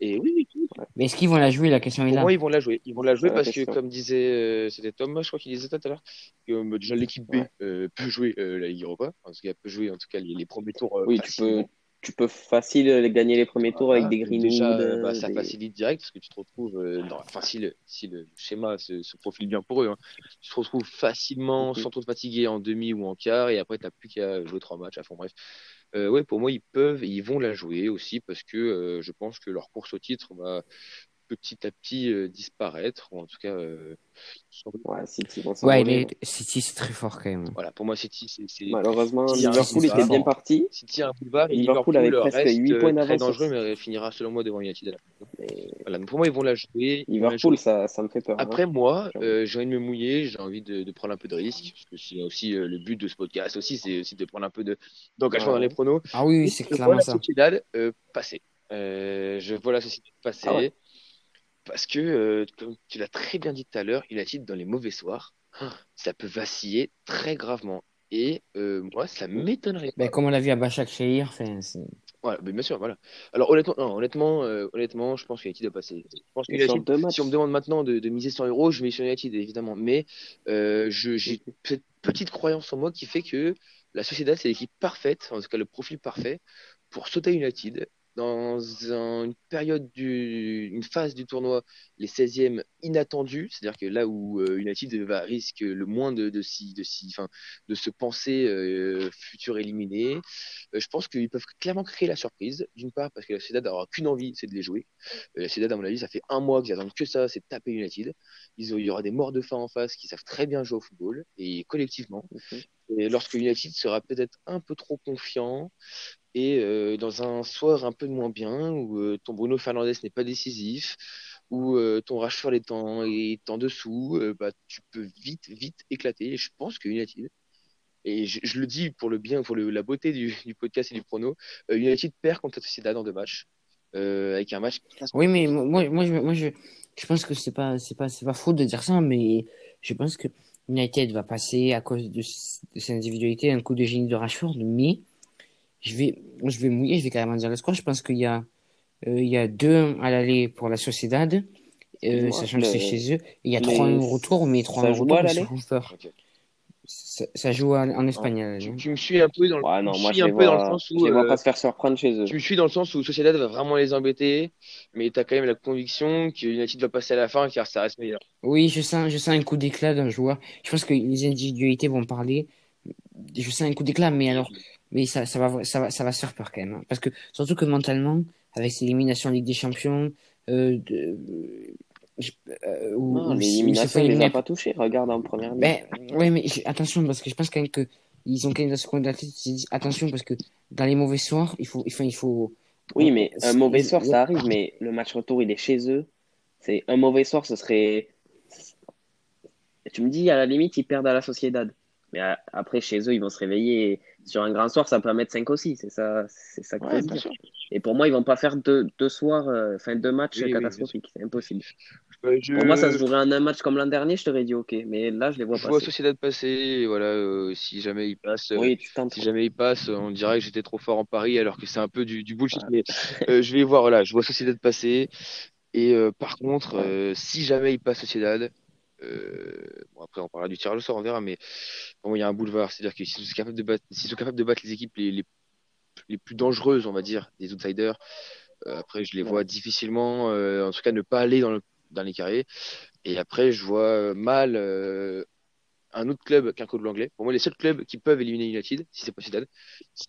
Et oui, oui, oui. Mais est-ce qu'ils vont la jouer La question est Pour là. moi, ils vont la jouer. Ils vont la jouer parce que, comme disait, euh, c'était Thomas, je crois qu'il disait tout à l'heure, que euh, déjà l'équipe B Ouais. euh, peut jouer euh, la Ligue Europa. En tout cas, peut jouer en tout cas les, les premiers tours. euh, Oui, tu peux, tu peux facile euh, gagner les premiers tours avec Voilà. des Donc Greenwood. Déjà, euh, bah, ça des- facilite direct parce que tu te retrouves, euh, dans- enfin, si le, si le schéma se, se profile bien pour eux, hein, tu te retrouves facilement, Mhm. sans trop te fatiguer en demi ou en quart, et après, tu n'as plus qu'à jouer trois matchs à fond. Bref. Euh, ouais, pour moi, ils peuvent ils vont la jouer aussi parce que euh, je pense que leur course au titre va petit à petit euh, disparaître, ou en tout cas, euh, sans- Ouais, City les... City, c'est très fort quand même. voilà, pour moi, City, c'est, c'est- Malheureusement, City Liverpool était bien parti. City a un boulevard et Liverpool Liverpool, avait leur presque reste huit euh, points très d'avance sur- dangereux, mais finira selon moi devant United. à la fin. Voilà, donc pour moi, ils vont la jouer. vont la jouer. Liverpool, ça, ça me fait peur. hein. Après, moi, euh, j'ai envie de me mouiller, j'ai envie de, de prendre un peu de risque, parce que c'est aussi euh, le but de ce podcast aussi, c'est aussi de prendre un peu de, d'engagement Ouais. dans les pronos. Ah oui, c'est je vois clairement la ça. Sociedad euh, passer. Euh, je vois la passer, Ah ouais. Parce que, euh, comme tu l'as très bien dit tout à l'heure, United dans les mauvais soirs, ça peut vaciller très gravement. Et euh, moi, ça m'étonnerait pas. Ben, comme on l'a vu à Bachak Shehir, c'est- Voilà, mais bien sûr, voilà. Alors honnêtement, non, honnêtement, euh, honnêtement, je pense qu'United va passer. Je pense que United, si on me demande maintenant de, de miser 100 euros, je mets sur United évidemment. Mais euh, j'ai cette petite croyance en moi qui fait que la Sociedad c'est l'équipe parfaite, en tout cas le profil parfait pour sauter United dans un- une période du, une phase du tournoi, les 16e inattendus, c'est-à-dire que là où euh, United va risque le moins de de s'y- de s'y- enfin, de se penser euh, futur éliminé. Euh, je pense qu'ils peuvent clairement créer la surprise. D'une part, parce que la Sociedad n'aura qu'une envie, c'est de les jouer. Euh, la Sociedad, à mon avis, ça fait un mois qu'ils attendent que ça, c'est de taper United. Ils ont- il y aura des morts de faim en face qui savent très bien jouer au football et collectivement. Mhm. Et lorsque United sera peut-être un peu trop confiant et euh, dans un soir un peu moins bien où euh, ton Bruno Fernandes n'est pas décisif, où euh, ton Rashford est en, est en dessous, bah, tu peux vite, vite éclater. Et je pense que United, et je, le dis pour le bien, pour le- la beauté du, du podcast et du prono, United perd contre la Sociedad en deux matchs, avec un match. Oui, mais moi, moi, je, moi, je, je pense que c'est pas, c'est pas, c'est pas faux de dire ça, mais je pense que United va passer à cause de, de ses individualités, un coup de génie de Rashford, mais je vais, je vais mouiller, je vais carrément dire le score. Je pense qu'il y a, euh, il y a 2 à l'aller pour la Sociedad, euh, sachant que c'est chez eux. Il y a mais 3 au retour, mais 3 ça au retour. Ok. Ça, ça joue en, Espagne l'aller. Tu, tu me suis un peu dans le, Ouais, non, moi, suis je un peu dans le sens je où les vois euh, pas se faire surprendre chez eux. tu me suis dans le sens où Sociedad va vraiment les embêter, mais tu as quand même la conviction que United va passer à la fin car ça reste meilleur. Oui, je sens, je sens un coup d'éclat d'un joueur. Je pense que les individualités vont parler. Je sens un coup d'éclat, mais alors, mais ça, ça va, ça va, ça va se faire peur quand même. hein. Parce que, surtout que mentalement, avec ces éliminations en Ligue des Champions, euh, de, euh, où, Non, l'élimination, il les a pas touchés. Regarde en première ligue. Ben, ouais, mais attention, parce que je pense quand même que ils ont quand même dans ce coin de la tête, ils se disent, attention, parce que dans les mauvais soirs, il faut, il faut, il faut, Oui, mais un mauvais soir, ça arrive, mais le match retour, il est chez eux. C'est un mauvais soir, ce serait. Tu me dis, à la limite, ils perdent à la Sociedad. Mais à- après, chez eux, ils vont se réveiller. Et sur un grand soir, ça peut en mettre 5 aussi. C'est ça, c'est ça faut Ouais, dire. sûr. Et pour moi, ils vont pas faire deux, deux soirs, euh, enfin deux matchs Oui, oui, catastrophiques. C'est impossible. Euh, je, Pour moi, ça se jouerait en un match comme l'an dernier, je t'aurais dit OK. Mais là, je les vois je vois passer. Sociedad passer, voilà, euh, si jamais il passe, euh, Oui, tentes. si jamais il passe, on dirait que j'étais trop fort en Paris alors que c'est un peu du, du bullshit. Ouais. Mais euh, je vais voir, voilà, je vois Sociedad passer. Et euh, par contre, euh, si jamais il passe Sociedad, euh, bon après on parlera du tirage au sort, on verra, mais bon, il y a un boulevard, c'est-à-dire que s'ils sont capables de battre, sont capables de battre les équipes les, les, les plus dangereuses, on va dire, des outsiders, euh, après je les vois difficilement, euh, en tout cas ne pas aller dans, le, dans les carrés. Et après je vois euh, mal euh, un autre club qu'un club anglais. Pour moi, les seuls clubs qui peuvent éliminer United, si c'est pas Arsenal,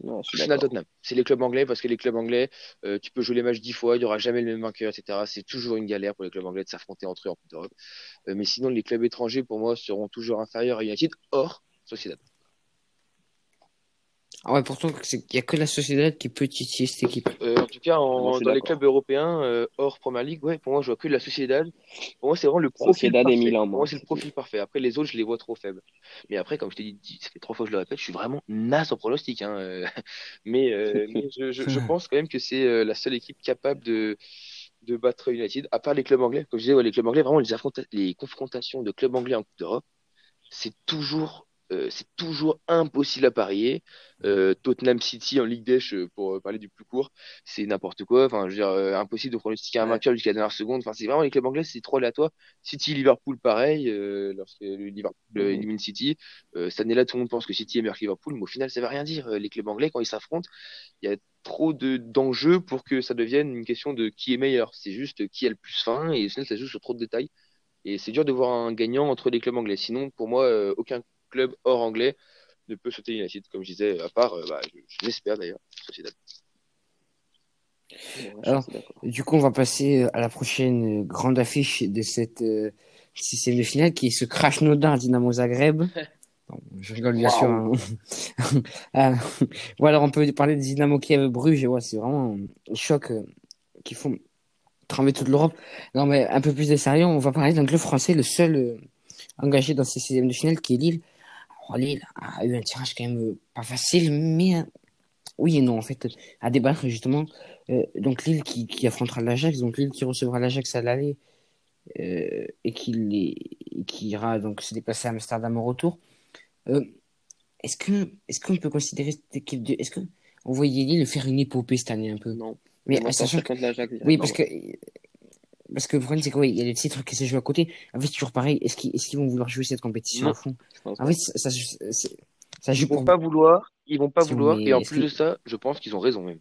d'accord. Tottenham. C'est les clubs anglais parce que les clubs anglais, euh, tu peux jouer les matchs dix fois, il n'y aura jamais le même vainqueur, etc. C'est toujours une galère pour les clubs anglais de s'affronter entre eux en Coupe d'Europe. Euh, mais sinon, les clubs étrangers, pour moi, seront toujours inférieurs à United, hors Sociedad. Ah ouais, pourtant, il n'y a que la Sociedad qui peut titiller cette équipe. Euh, en tout cas, en- dans les clubs européens, euh, hors Premier League, ouais, pour moi, je vois que la Sociedad. Pour moi, c'est vraiment le profil Sociedad et parfait. Milan, Pour moi. moi, c'est le profil parfait. Après, les autres, je les vois trop faibles. Mais après, comme je t'ai dit, ça fait trois fois que je le répète, je suis vraiment naze en pronostic. Hein. euh. Mais, euh, mais je, je, je pense quand même que c'est euh, la seule équipe capable de, de battre United, à part les clubs anglais. Comme je disais, ouais, les clubs anglais, vraiment, les, affronta- les confrontations de clubs anglais en Coupe d'Europe, c'est toujours, euh, c'est toujours impossible à parier. Euh, Tottenham City en Ligue des Ch- pour euh, parler du plus court, c'est n'importe quoi. Enfin, je veux dire, euh, impossible de pronostiquer un vainqueur jusqu'à la dernière seconde. Enfin, c'est vraiment les clubs anglais, c'est trop aléatoire. City, Liverpool, pareil. euh, lorsque Liverpool euh, élimine City, euh, cette année-là, tout le monde pense que City est meilleur que Liverpool, mais au final, ça veut rien dire. Euh, Les clubs anglais, quand ils s'affrontent, il y a trop de d'enjeux pour que ça devienne une question de qui est meilleur. C'est juste qui a le plus faim et au final, ça joue sur trop de détails. Et c'est dur de voir un gagnant entre les clubs anglais. Sinon, pour moi, euh, aucun club hors anglais ne peut sauter United, comme je disais, à part, euh, bah, je, je l'espère d'ailleurs, Sociedad. Alors. Du coup, on va passer à la prochaine euh, grande affiche de cette euh, système de finale qui est ce Crash Nodar Dynamo Zagreb. Bon, je rigole bien sûr. hein. Ah, Ou alors on peut parler de Dynamo Kiev Bruges. Ouais, c'est vraiment un choc euh, qui font trembler toute l'Europe. Non, mais un peu plus de sérieux, on va parler d'un club français, le seul euh, engagé dans ces systèmes de finale qui est Lille. Lille a eu un tirage quand même euh, pas facile, mais euh, oui et non en fait à débattre justement. Euh, donc Lille qui, qui affrontera l'Ajax, donc Lille qui recevra l'Ajax à l'aller euh, et qui, les, qui ira donc se déplacer à Amsterdam au retour. Euh, est-ce que est-ce qu'on peut considérer cette équipe de est-ce que on voyait Lille faire une épopée cette année un peu? Non. mais sachant oui, parce que parce que le problème c'est que oui, il y a des titres qui se jouent à côté. En fait, c'est toujours pareil. Est-ce qu'ils vont vouloir jouer cette compétition Non. à fond En fait, ça, ça, joue Ils vont pour pas vouloir, ils vont pas vouloir, et en plus de ça, je pense qu'ils ont raison même.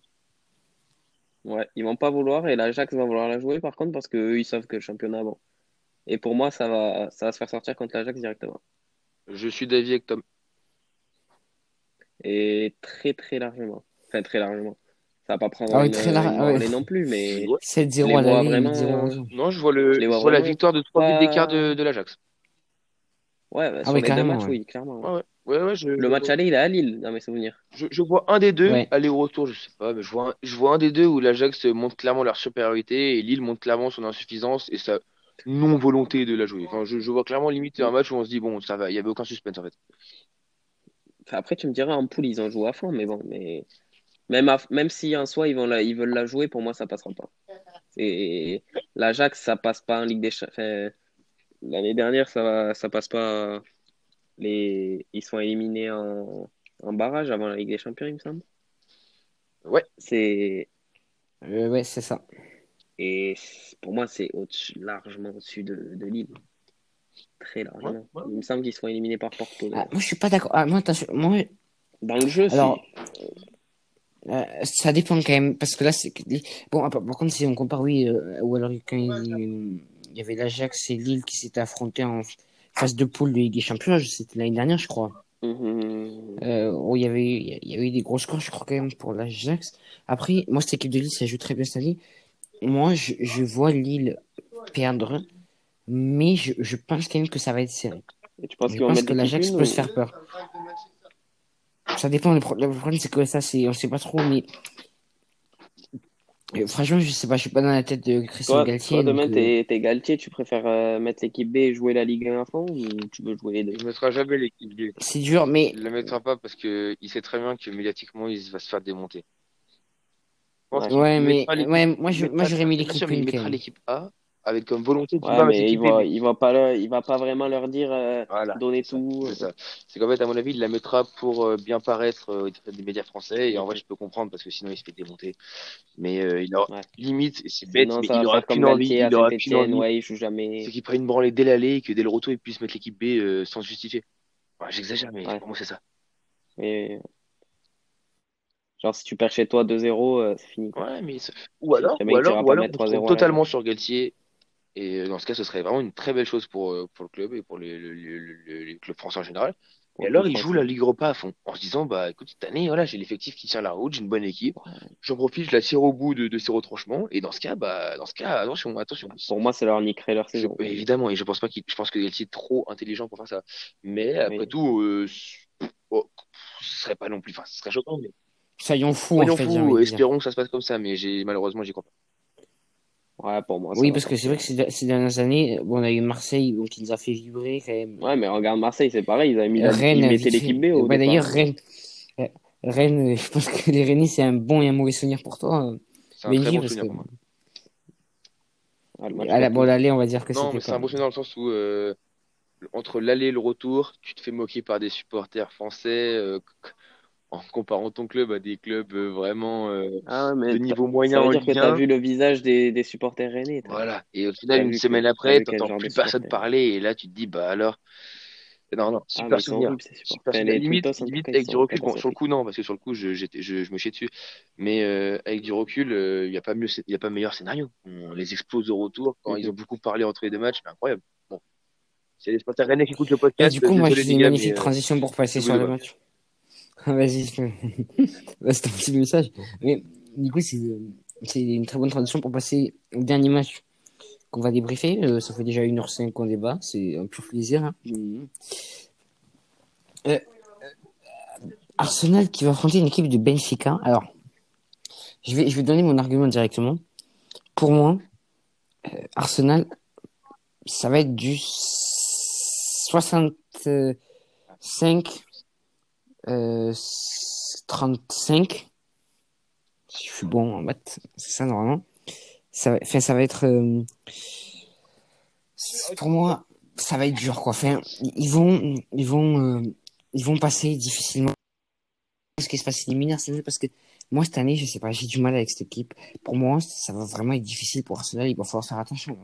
Ouais, ils vont pas vouloir et l'Ajax va vouloir la jouer par contre parce que eux, ils savent que le championnat bon. Et pour moi, ça va ça va se faire sortir contre l'Ajax directement. Je suis d'avis avec Tom. Et très très largement. Enfin très largement. Ça va pas prendre Ah une, très lar- une ah ouais. non plus, mais 7-0 Je les à l'aller, vraiment- 8-0 au retour. Non, je vois le, Je vois la victoire de 3 buts d'écart de, de l'Ajax. ouais, bah, Ah sur oui, les deux carrément, matchs, ouais. oui, clairement. Ouais, ouais, ouais, ouais, je, Le match aller, il est à Lille, dans mes souvenirs. je, je vois un des deux Ouais. aller au retour, je sais pas, mais je vois un, je vois un des deux où l'Ajax montre clairement leur supériorité et Lille montre clairement son insuffisance et sa non volonté de la jouer. Enfin, je, je vois clairement limite un match où on se dit bon, ça va, il y avait aucun suspense en fait. Enfin, après, tu me diras, en poule, ils ont joué à fond, mais bon, mais même, à- même si en soi, ils, vont la... ils veulent la jouer, pour moi, ça passera pas. Et l'Ajax, ça passe pas en Ligue des Champions. Enfin, l'année dernière, ça, ça passe pas. Les... Ils sont éliminés en... en barrage avant la Ligue des Champions, il me semble. Ouais. C'est... Euh, ouais, c'est ça. Et pour moi, c'est au-dessus, largement au-dessus de, de Lille. Très largement. Ouais, ouais. Il me semble qu'ils sont éliminés par Porto. Ah, moi, je suis pas d'accord. Ah, moi, Dans le jeu, Alors, euh, ça dépend quand même, parce que là, c'est bon. Par, par contre, si on compare, oui, euh, ou alors quand il, il y avait l'Ajax et Lille qui s'étaient affrontés en phase de poule de Ligue des Champions, c'était l'année dernière, je crois. Mhm. Euh, où il y avait, il y avait eu des gros scores, je crois quand même pour l'Ajax. Après, moi, cette équipe de Lille, ça joue très bien cette année. Moi, je, je vois Lille perdre, mais je, je pense quand même que ça va être serré. Et tu penses Je pense que l'Ajax peut ou- se faire peur. Ça dépend. Le, pro- le problème, c'est que ça, c'est, on sait pas trop, mais Euh, franchement, je sais pas. Je suis pas dans la tête de Christian Toi, Galtier. toi, demain, euh, t'es, Galtier, tu préfères euh, mettre l'équipe B et jouer la Ligue 1 à fond ou tu veux jouer les deux? Il ne mettra jamais l'équipe B. c'est dur, mais Il la mettra pas parce que il sait très bien que médiatiquement il va se faire démonter. Ouais. qu'il ouais, mais ouais, moi, j'aurais mis l'équipe mais il mettra l'équipe A avec comme volonté de Ouais, mais il va, il va pas leur- il va pas vraiment leur dire euh, Voilà. donner tout. C'est ça. C'est qu'en fait, à mon avis, il la mettra pour euh, bien paraître euh, des médias français. Et en vrai, je peux comprendre parce que sinon, il se fait démonter. Mais euh, il aura Ouais. limite, c'est bête, Sinon, mais il aura qu'une envie. Il aura qu'une envie. Ouais, il joue jamais. C'est qu'il prenne une branlée dès l'aller et que dès le retour, il puisse mettre l'équipe B euh, sans se justifier. Ouais, J'exagère, mais pour moi, c'est ça. Mais... Genre, si tu perds chez toi 2-0, euh, c'est fini. quoi. Ouais, mais ou alors, Le ou alors, ou alors, on se 3-0 trompe à la totalement sur Galtier. Et euh, dans ce cas, ce serait vraiment une très belle chose pour, euh, pour le club et pour les, le- le- le- les clubs français en général. Et alors, il joue la Ligue Europa à fond, en se disant, bah, écoute, cette année, voilà, j'ai l'effectif qui tient la route, j'ai une bonne équipe, j'en profite, je la tire au bout de, de ses retranchements, et dans ce cas, bah, dans ce cas, attention, attention. Pour moi, c'est leur niquerait leur Je- saison. évidemment, et je pense pas qu'il, je pense que Galtier est trop intelligent pour faire ça. Mais après Oui. tout, euh, oh, ce serait pas non plus, enfin, ce serait choquant, mais Soyons fous, soyons en fait. fous, espérons que ça se passe comme ça, mais j'ai malheureusement, j'y crois pas. Ouais, pour moi, ça Oui, parce que c'est vrai que ces, ces dernières années, bon, on a eu Marseille, donc il nous a fait vibrer quand même. Ouais, mais regarde Marseille, c'est pareil, ils avaient mis la... Rennes, ils mettaient fait. l'équipe B au Bah. D'ailleurs, Rennes, euh, Rennes, euh, je pense que les Rennais, c'est un bon et un mauvais souvenir pour toi, euh, C'est un très bon souvenir que pour moi. Ah, le match à la bon, l'aller, on va dire que Non, mais c'est un bon souvenir dans le sens où euh, entre l'aller et le retour, tu te fais moquer par des supporters français euh, en comparant ton club à des clubs euh, vraiment euh, Ah mais de t'as- niveau ça moyen veut en dire que Ligue t'as 1. vu le visage des, des supporters rennais. t'as- Voilà. Et au T'as final, une que- semaine t'as après, t'entends plus personne parler et là, tu te dis, bah alors. Non, non, Ah, super ils sont souvenir. Super souvenir. Limite, en limite ils avec du recul. Bon, sur le coup, non, parce que sur le coup, je, je, je me chiais dessus. Mais euh, avec du recul, il n'y a pas mieux, il y a pas meilleur scénario. On les explose au retour quand ils Mhm. ont beaucoup parlé entre les deux matchs, c'est incroyable. Bon, c'est les supporters rennais qui écoutent le Et podcast. du coup, moi, j'ai une magnifique euh, transition pour passer sur le match. Vas-y, c'est un petit message. Mais du coup, c'est euh, une très bonne transition pour passer au dernier match qu'on va débriefer. Euh, ça fait déjà 1h05 qu'on débat. C'est un pur plaisir. hein. Mhm. Euh, Arsenal qui va affronter une équipe de Benfica. Alors, je vais, je vais donner mon argument directement. Pour moi, euh, Arsenal, ça va être du 65, euh, 35. Si je suis bon en maths, c'est ça normalement. Ça va, enfin, ça va être, euh, pour moi, ça va être dur quoi. Enfin, ils vont, ils vont, euh, ils vont passer difficilement. Ce qui se passe éliminaire, c'est parce que moi cette année, je sais pas, j'ai du mal avec cette équipe. Pour moi, ça va vraiment être difficile pour Arsenal. Il va falloir faire attention.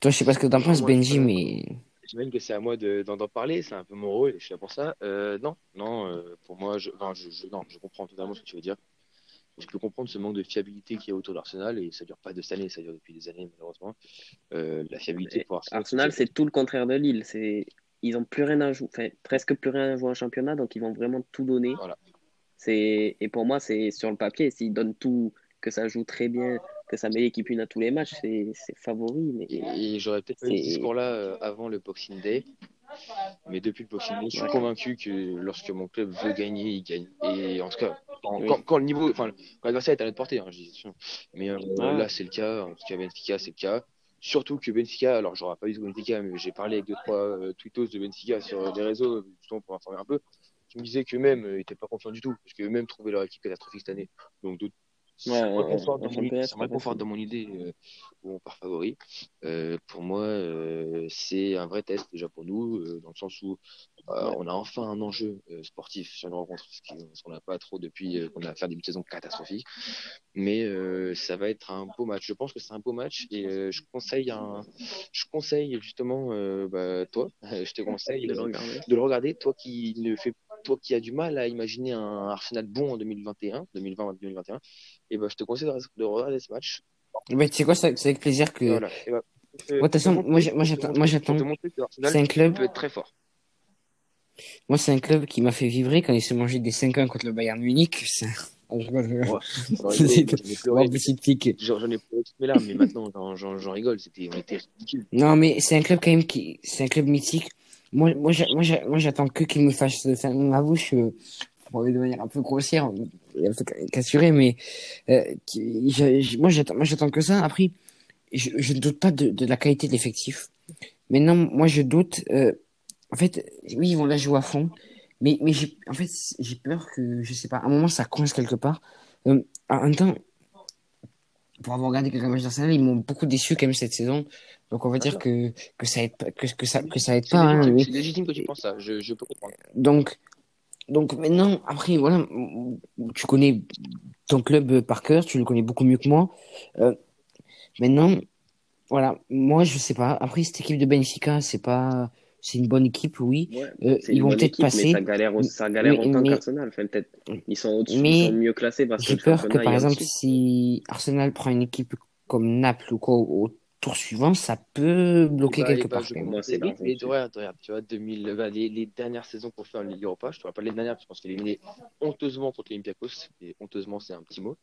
Toi, je sais pas ce que t'en penses, Benji, mais J'imagine que c'est à moi de- d'en parler, c'est un peu mon rôle et je suis là pour ça. Euh, non, non, euh, pour moi, je, enfin, je, je- non, je comprends totalement ce que tu veux dire. Je peux comprendre ce manque de fiabilité qu'il y a autour d'Arsenal et ça dure pas de cette année, ça dure depuis des années malheureusement. Euh, la fiabilité Mais pour Arsenal. Arsenal, c'est tout le contraire de Lille. C'est ils ont plus rien à jouer, enfin presque plus rien à jouer en championnat, donc ils vont vraiment tout donner. Voilà. C'est et pour moi, c'est sur le papier, s'ils donnent tout, que ça joue très bien, que ça met l'équipe une à tous les matchs, c'est favori. Mais Et, j'aurais peut-être eu ce discours-là euh, avant le Boxing Day, mais depuis le Boxing Day, je suis convaincu que lorsque mon club veut gagner, il gagne. Et en tout cas, quand, Oui. quand- quand le niveau, enfin, quand l'adversaire est à notre portée, hein, je dis. Mais euh, Ouais. là, c'est le cas. En tout cas, Benfica, c'est le cas. Surtout que Benfica, alors j'aurais pas eu de Benfica, mais j'ai parlé avec deux trois euh, tweetos de Benfica sur les réseaux, justement pour informer un peu, qui me disaient qu'eux-mêmes euh, étaient pas confiants du tout, parce qu'eux-mêmes trouvaient leur équipe catastrophique cette année. Donc, d'autres- Ouais, ouais, réconforte ça mon ça me réconforte dans mon idée euh, où on part favori. Euh, pour moi, euh, c'est un vrai test déjà pour nous, euh, dans le sens où on a enfin un enjeu sportif sur une rencontre, ce qu'on n'a pas trop depuis qu'on a fait un début de saison catastrophique. Mais ça va être un beau match. Je pense que c'est un beau match et je conseille un, je conseille justement, bah, toi, je te conseille De le regarder. de le regarder, toi qui ne fais, toi qui as du mal à imaginer un Arsenal bon en 2021, 2020-2021, et ben je te conseille de, de regarder ce match. bah, tu sais quoi, c'est avec plaisir que. Voilà. Et ben, Ouais, de toute façon, moi, moi, j'attends- moi, C'est un club. peut être très fort. Moi, c'est un club qui m'a fait vibrer quand il se mangeait des 5-1 contre le Bayern Munich. J'en ai pleuré. toutes mes larmes, mais maintenant j'en- rigole. C'était, ridicule. Non, mais c'est un club quand même qui, c'est un club mythique. Moi, moi, j'a- moi, j'a- moi, j'attends que qu'il me fasse faire ma bouche, euh, de manière un peu grossière, peu cassurée, mais, euh, moi, j'attends, moi, j'attends que ça. Après, je, ne doute pas de, de la qualité de l'effectif. Maintenant, moi, je doute, euh, en fait, oui, ils vont la jouer à fond, mais, mais j'ai, en fait, j'ai peur que, je sais pas, à un moment, ça coince quelque part. Euh, en même temps, pour avoir regardé quelques matchs d'Arsenal, ils m'ont beaucoup déçu quand même cette saison. Donc on va dire que, que ça aide pas, que, que ça, que ça aide C'est pas, hein, c'est légitime que tu penses ça. Je, je peux comprendre. Donc, donc maintenant, après, voilà, tu connais ton club par cœur, tu le connais beaucoup mieux que moi. Euh, maintenant, voilà, moi je sais pas. Après, cette équipe de Benfica, c'est pas, c'est une bonne équipe, oui. Ouais. Euh, ils vont peut-être équipe, mais passer. ça galère, ça galère mais- autant mais- qu'Arsenal. Enfin, peut-être, ils sont au-dessus, Mais ils sont mieux classés parce que J'ai peur que par exemple, si Arsenal prend une équipe comme Naples ou quoi au tour suivant, ça peut bloquer Bah, quelque bah, part. je mais, regarde, regarde, tu vois, 2000, bah, les, les dernières saisons qu'on fait en Ligue Europa, je te parle pas des dernières parce qu'on s'est éliminé honteusement contre l'Olympiakos, et honteusement c'est un petit mot,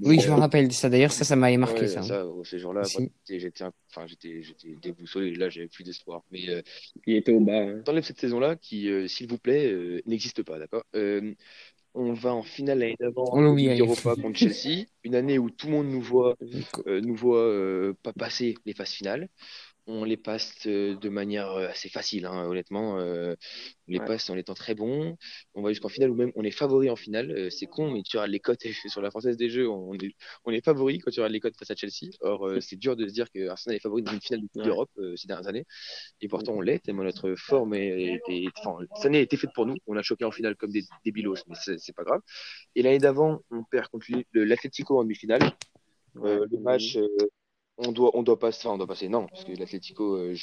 Oui, je me rappelle ça. D'ailleurs, ça, ça m'avait marqué, Ouais, ça. ça, ces jours-là, j'étais, enfin, j'étais, j'étais déboussolé. Là, j'avais plus d'espoir. Mais euh, Il était au bas. hein. t'enlèves cette saison-là qui, euh, s'il vous plaît, euh, n'existe pas, d'accord? On va en finale l'année d'avant allez. Europa contre Chelsea, une année où tout le monde nous voit, euh, nous voit euh, pas passer les phases finales. On les passe euh, de manière euh, assez facile, hein, honnêtement. euh, on les Ouais. passe en étant très bons. On va jusqu'en finale ou même on est favori en finale. Euh, c'est con, mais tu regardes les cotes sur la Française des Jeux, on est, on est favori quand tu regardes les cotes face à Chelsea. Or, euh, c'est dur de se dire que Arsenal est favori dans une finale de Coupe Ouais. d'Europe ces dernières années. Et pourtant, on l'est, tellement notre forme est, enfin, cette année a été faite pour nous. On a choqué en finale comme des, des bilos, mais c'est pas grave. Et l'année d'avant, on perd contre le- l'Atlético en demi-finale. Le match, on doit, on doit passer, enfin, on doit passer, non, parce que l'Atlético, euh,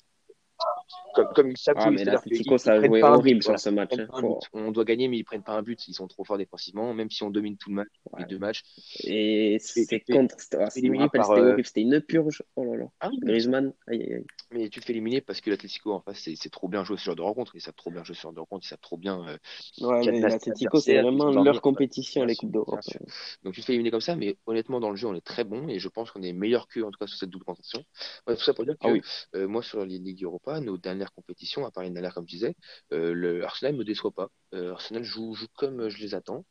comme, comme ils savent Ah, jouer, l'Atlético, qu'ils- ça a ils prennent joué pas un horrible but, sur voilà. ce match. hein. On doit gagner, mais ils prennent pas un but. Ils sont trop forts défensivement, même si on domine tout le match, les deux matchs. Et c'est contre. c'était- ah, euh, horrible. C'était une purge. Oh là là. Ah oui, Griezmann. Aïe, aïe, aïe. mais tu te fais éliminer parce que l'Atlético en face, c'est trop bien jouer ce genre de rencontre. Ils savent trop bien jouer ce genre de rencontre. Ils savent trop bien. euh, Ouais, mais cadenasser l'Atlético, c'est vraiment leur compétition, les Coupes d'Europe. Donc tu te fais éliminer comme ça, mais honnêtement dans le jeu on est très bon et je pense qu'on est meilleur qu'eux en tout cas sur cette double compétition. Ouais, tout ça pour dire que Ah oui. euh, moi sur les ligues Europa, nos dernières compétitions, à part une dernière comme je disais, euh, le Arsenal me déçoit pas. Euh, Arsenal joue, joue comme je les attends.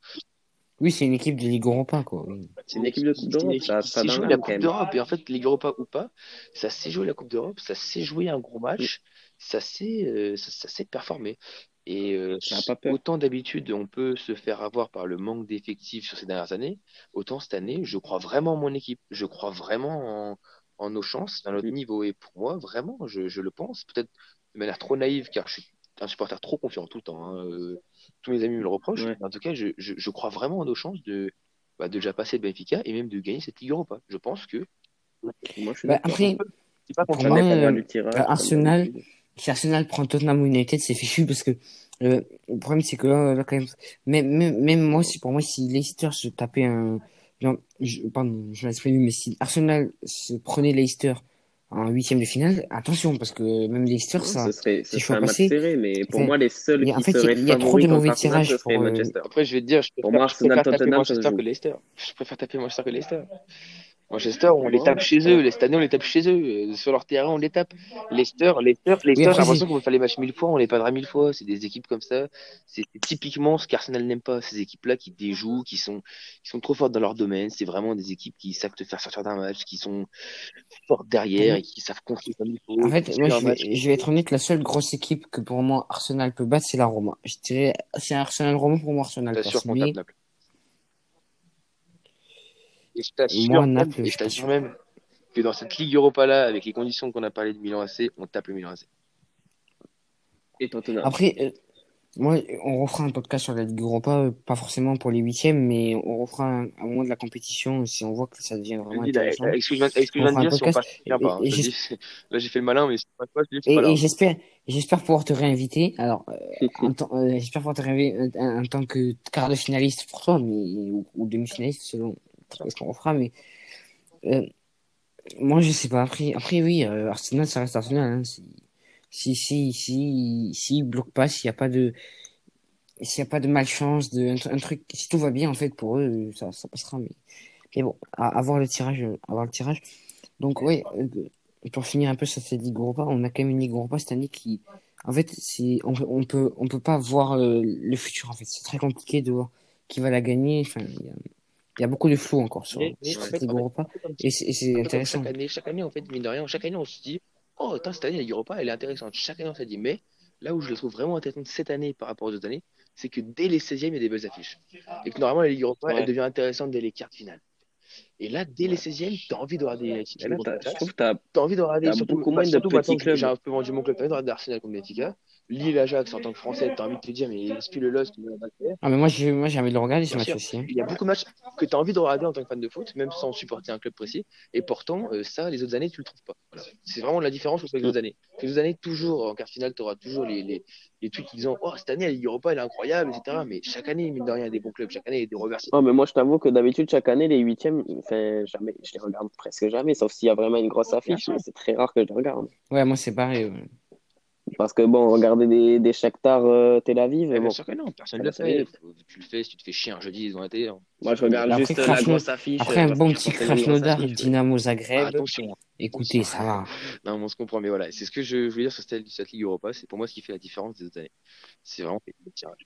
Oui, c'est une équipe de Ligue Europa, quoi. C'est une équipe de Coupe C'est une d'Europe, équipe ça, l'âme la Coupe d'Europe et en fait Ligue Europa ou pas, ça sait jouer la Coupe d'Europe, ça sait jouer un gros match, ça sait, euh, ça, ça sait performer. Et euh, autant d'habitude on peut se faire avoir par le manque d'effectifs sur ces dernières années, autant cette année je crois vraiment en mon équipe, je crois vraiment en, en nos chances, à notre Mm. niveau. Et pour moi vraiment, je, je le pense, peut-être de manière trop naïve car je suis un supporter trop confiant tout le temps. hein, euh, tous mes amis me le reprochent, Ouais. mais en tout cas je, je, je crois vraiment en nos chances de bah, de déjà passer le Benfica et même de gagner cette Ligue Europa. Je pense que Moi, je suis Bah, après, c'est pas pour moi, euh, tirage. euh, Arsenal, si Arsenal prend Tottenham United, c'est fichu parce que euh, le problème, c'est que là, là, quand même, même, même, même moi, si pour moi, si Leicester se tapait un, genre, je, pardon, je vais l'exprimer, mais si Arsenal se prenait Leicester en huitième de finale, attention, parce que même Leicester, Non, ça, ce serait, ce si serait un match passé, serré, mais pour moi, les seuls a- en qui fait, il y a- seraient il y a trop de mauvais Arsenal, tirages pour, euh, Manchester. Après, je vais te dire, je Pour préfère, moi, je préfère Arsenal, taper Manchester que Leicester. Je préfère taper Manchester que Leicester. Manchester, on les tape chez eux. Cette année, on les tape chez eux. Euh, Sur leur terrain, on les tape. Leicester, Leicester, Leicester, j'ai l'impression qu'on peut faire les matchs mille fois, on les perdra mille fois. C'est des équipes comme ça. C'est typiquement ce qu'Arsenal n'aime pas. Ces équipes-là qui déjouent, qui sont, qui sont trop fortes dans leur domaine. C'est vraiment des équipes qui savent te faire sortir d'un match, qui sont fortes derrière et qui savent construire comme il faut, en fait, moi, je vais, je vais être honnête, la seule grosse équipe que pour moi Arsenal peut battre, c'est la Roma. Je dirais, c'est Arsenal Roma pour moi, Arsenal tape Mais. Et je t'assure même, même que dans cette Ligue Europa là, avec les conditions qu'on a parlé de Milan AC, on tape le Milan AC. Et Tottenham. Après, euh, moi, on refera un podcast sur la Ligue Europa, euh, pas forcément pour les huitièmes, mais on refera un, un moment de la compétition si on voit que ça devient vraiment intéressant. viens de dire, si on passe, Et, pas. hein. et, dis, là j'ai fait le malin, mais passe pas, et, pas et j'espère, j'espère pouvoir te réinviter. Alors, euh, euh, j'espère pouvoir te réinviter en, en tant que quart de finaliste pour toi, mais ou, ou demi-finaliste selon ce qu'on fera. Mais euh, moi, je sais pas. Après, après oui, euh, Arsenal, ça reste Arsenal. Hein. Si, si, si, si, bloque pas, s'il y a pas de, s'il y a pas de malchance, de un, tr- un truc, si tout va bien en fait pour eux, ça, passera. Mais, mais bon, à, à voir le tirage, euh, à voir le tirage. Donc ouais, euh, pour finir un peu sur cette Ligue Europa, on a quand même une Ligue Europa cette année qui, en fait, c'est, on, on peut, on peut pas voir le futur. En fait, c'est très compliqué de voir qui va la gagner. Enfin, y a, il y a beaucoup de flou encore sur, Mais, mais sur en cette fait, Ligue en fait, Europa, comme, et c'est comme intéressant. chaque année, chaque année, en fait, mine de rien, chaque année, on se dit, oh, attends, cette année, la Ligue Europa, elle est intéressante. Chaque année, on s'est dit, mais là où je la trouve vraiment intéressante cette année par rapport aux autres années, c'est que dès les 16e, il y a des belles affiches. Et que normalement, la Ligue Europa, elle devient intéressante dès les quarts de finale. Et là, dès les 16e, t'as envie de regarder je trouve que t'as T'as envie de regarder, surtout, beaucoup bah, moins de maintenant petits j'ai un peu vendu mon club, t'as envie de regarder Arsenal contre Benfica. Lille, Ajax, en tant que Français, t'as envie de te dire, mais est-ce le faire Ah mais moi j'ai, moi j'ai envie de le regarder ce match aussi. hein. Il y a beaucoup de matchs que tu as envie de regarder en tant que fan de foot, même sans supporter un club précis. Et pourtant, euh, ça, les autres années, tu le trouves pas. Voilà. C'est vraiment la différence entre les autres années. Les autres années, toujours, en quart finale, tu auras toujours les, les, les tweets qui disant Oh, cette année, la Ligue Europa, elle est incroyable, etc. Mais chaque année, mine de rien, il y a des bons clubs. Chaque année, il y a des reversés. Non, mais moi, je t'avoue que d'habitude, chaque année, les huitièmes, enfin, jamais, je les regarde presque jamais, sauf s'il y a vraiment une grosse affiche, mais c'est très rare que je les regarde. Ouais, moi c'est pareil. ouais. Parce que bon, regarder des, des Shakhtar euh, Tel Aviv, Eh, bon, bien sûr que non, personne ne Ah le fait. Tu le fais si tu te fais chier un jeudi dans la télé. hein. moi je regarde Mais après, juste euh, la grosse affiche. Après un parce bon petit c'est Krasnodar. Dynamo Ah, Zagreb. attention. Écoutez, ça va. Non, mais on se comprend, mais voilà, c'est ce que je voulais dire sur cette, cette Ligue Europa. C'est pour moi ce qui fait la différence des autres années. C'est vraiment.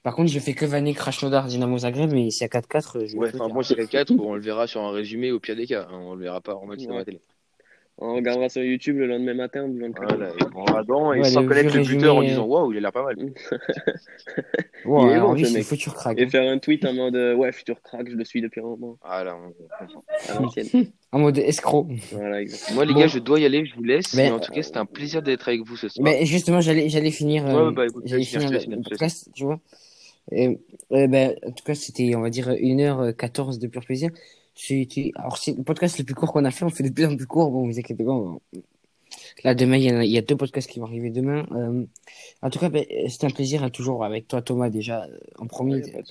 Par contre, je fais que vanner Krasnodar, Dynamo Zagreb, mais y a 4-4, je Ouais, enfin, moi, c'est 4 on le verra sur un résumé au pire des cas. hein. On le verra pas en match dans la télé. On regardera sur YouTube le lendemain matin en disant que- Voilà, et on va dedans et Ouais, sans le connaître le buteur en disant waouh, il a l'air pas mal. Ouais, Il est bon, ce mec. futur crack. Et faire un tweet en mode euh, ouais, futur crack, je le suis depuis un moment. Voilà, on- À l'ancienne. En mode escroc. voilà, exactement. Moi, les Bon. gars, je dois y aller, je vous laisse. Mais- Mais en tout cas, c'était un plaisir d'être avec vous ce soir. Mais justement, j'allais, finir, Ouais, euh, ouais, bah, écoute, finir finir, le, le podcast, tu vois. Et, euh, ben, en tout cas, c'était, on va dire, 1h14 de pur plaisir. C'était, alors, c'est le podcast le plus court qu'on a fait. On fait de plus en plus court. Bon, vous inquiétez pas. on- Là, demain, il y, a, il y a deux podcasts qui vont arriver demain. Euh, en tout cas, ben, c'était un plaisir, hein, toujours avec toi, Thomas, déjà, euh, en premier. Ouais,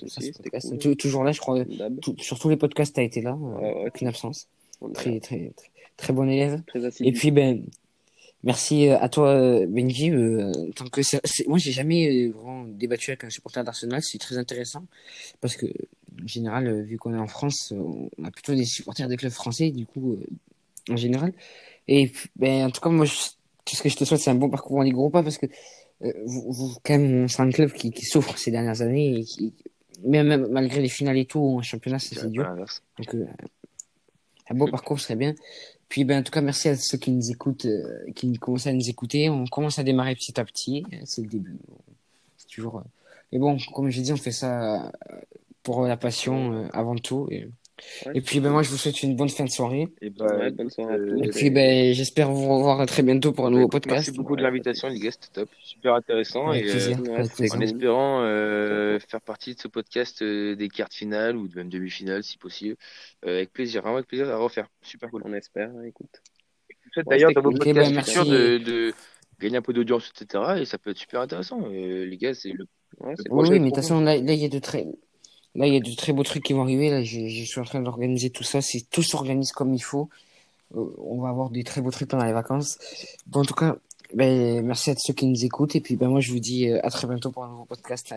podcast. cool. Toujours là, je crois. Sur tous les podcasts, tu as été là. euh, Ouais, ouais. aucune absence. Très, très, très, très bon élève. très. Et puis, ben, merci euh, à toi, euh, Benji. euh, tant que moi, j'ai jamais euh, vraiment débattu avec un supporter d'Arsenal. C'est très intéressant parce que, en général, vu qu'on est en France, on a plutôt des supporters des clubs français, du coup, euh, en général. Et ben, en tout cas, moi, je- tout ce que je te souhaite, c'est un bon parcours en Ligue Europa parce que euh, vous, vous, quand même, c'est un club qui, qui souffre ces dernières années et qui, même, même malgré les finales et tout, en championnat, c'est dur. l'inverse. Donc, un beau parcours serait bien. Puis, ben, en tout cas, merci à ceux qui nous écoutent, euh, qui commencent à nous écouter. On commence à démarrer petit à petit. C'est le début. C'est toujours. euh, Mais bon, comme je dis, on fait ça euh, pour la passion euh, avant tout. Ouais, et puis, ben, moi, je vous souhaite une bonne fin de soirée. Et bah, Ouais, bonne soirée à euh, tous. Et puis, ben, j'espère vous revoir très bientôt pour un nouveau écoute, podcast. Merci beaucoup de l'invitation, les gars, c'était top. Super intéressant. Avec et, euh, plaisir. ouais, avec c'est plaisir. En espérant euh, faire partie de ce podcast euh, des quarts finales ou même demi-finales si possible. Euh, avec plaisir, vraiment avec plaisir à refaire. Super cool. On espère, écoute. Je vous souhaite Ouais, d'ailleurs dans vos cool. Podcasts ben, futurs merci. de, de gagner un peu d'audience, etc. Et ça peut être super intéressant. Euh, les gars, c'est le Ouais, Le Oui, mais de toute façon, là, il y a de très, là, il y a de très beaux trucs qui vont arriver. Là, je, suis en train d'organiser tout ça. Si tout s'organise comme il faut, euh, on va avoir des très beaux trucs pendant les vacances. Bon, en tout cas, ben, merci à ceux qui nous écoutent. Et puis, ben, moi, je vous dis euh, à très bientôt pour un nouveau podcast.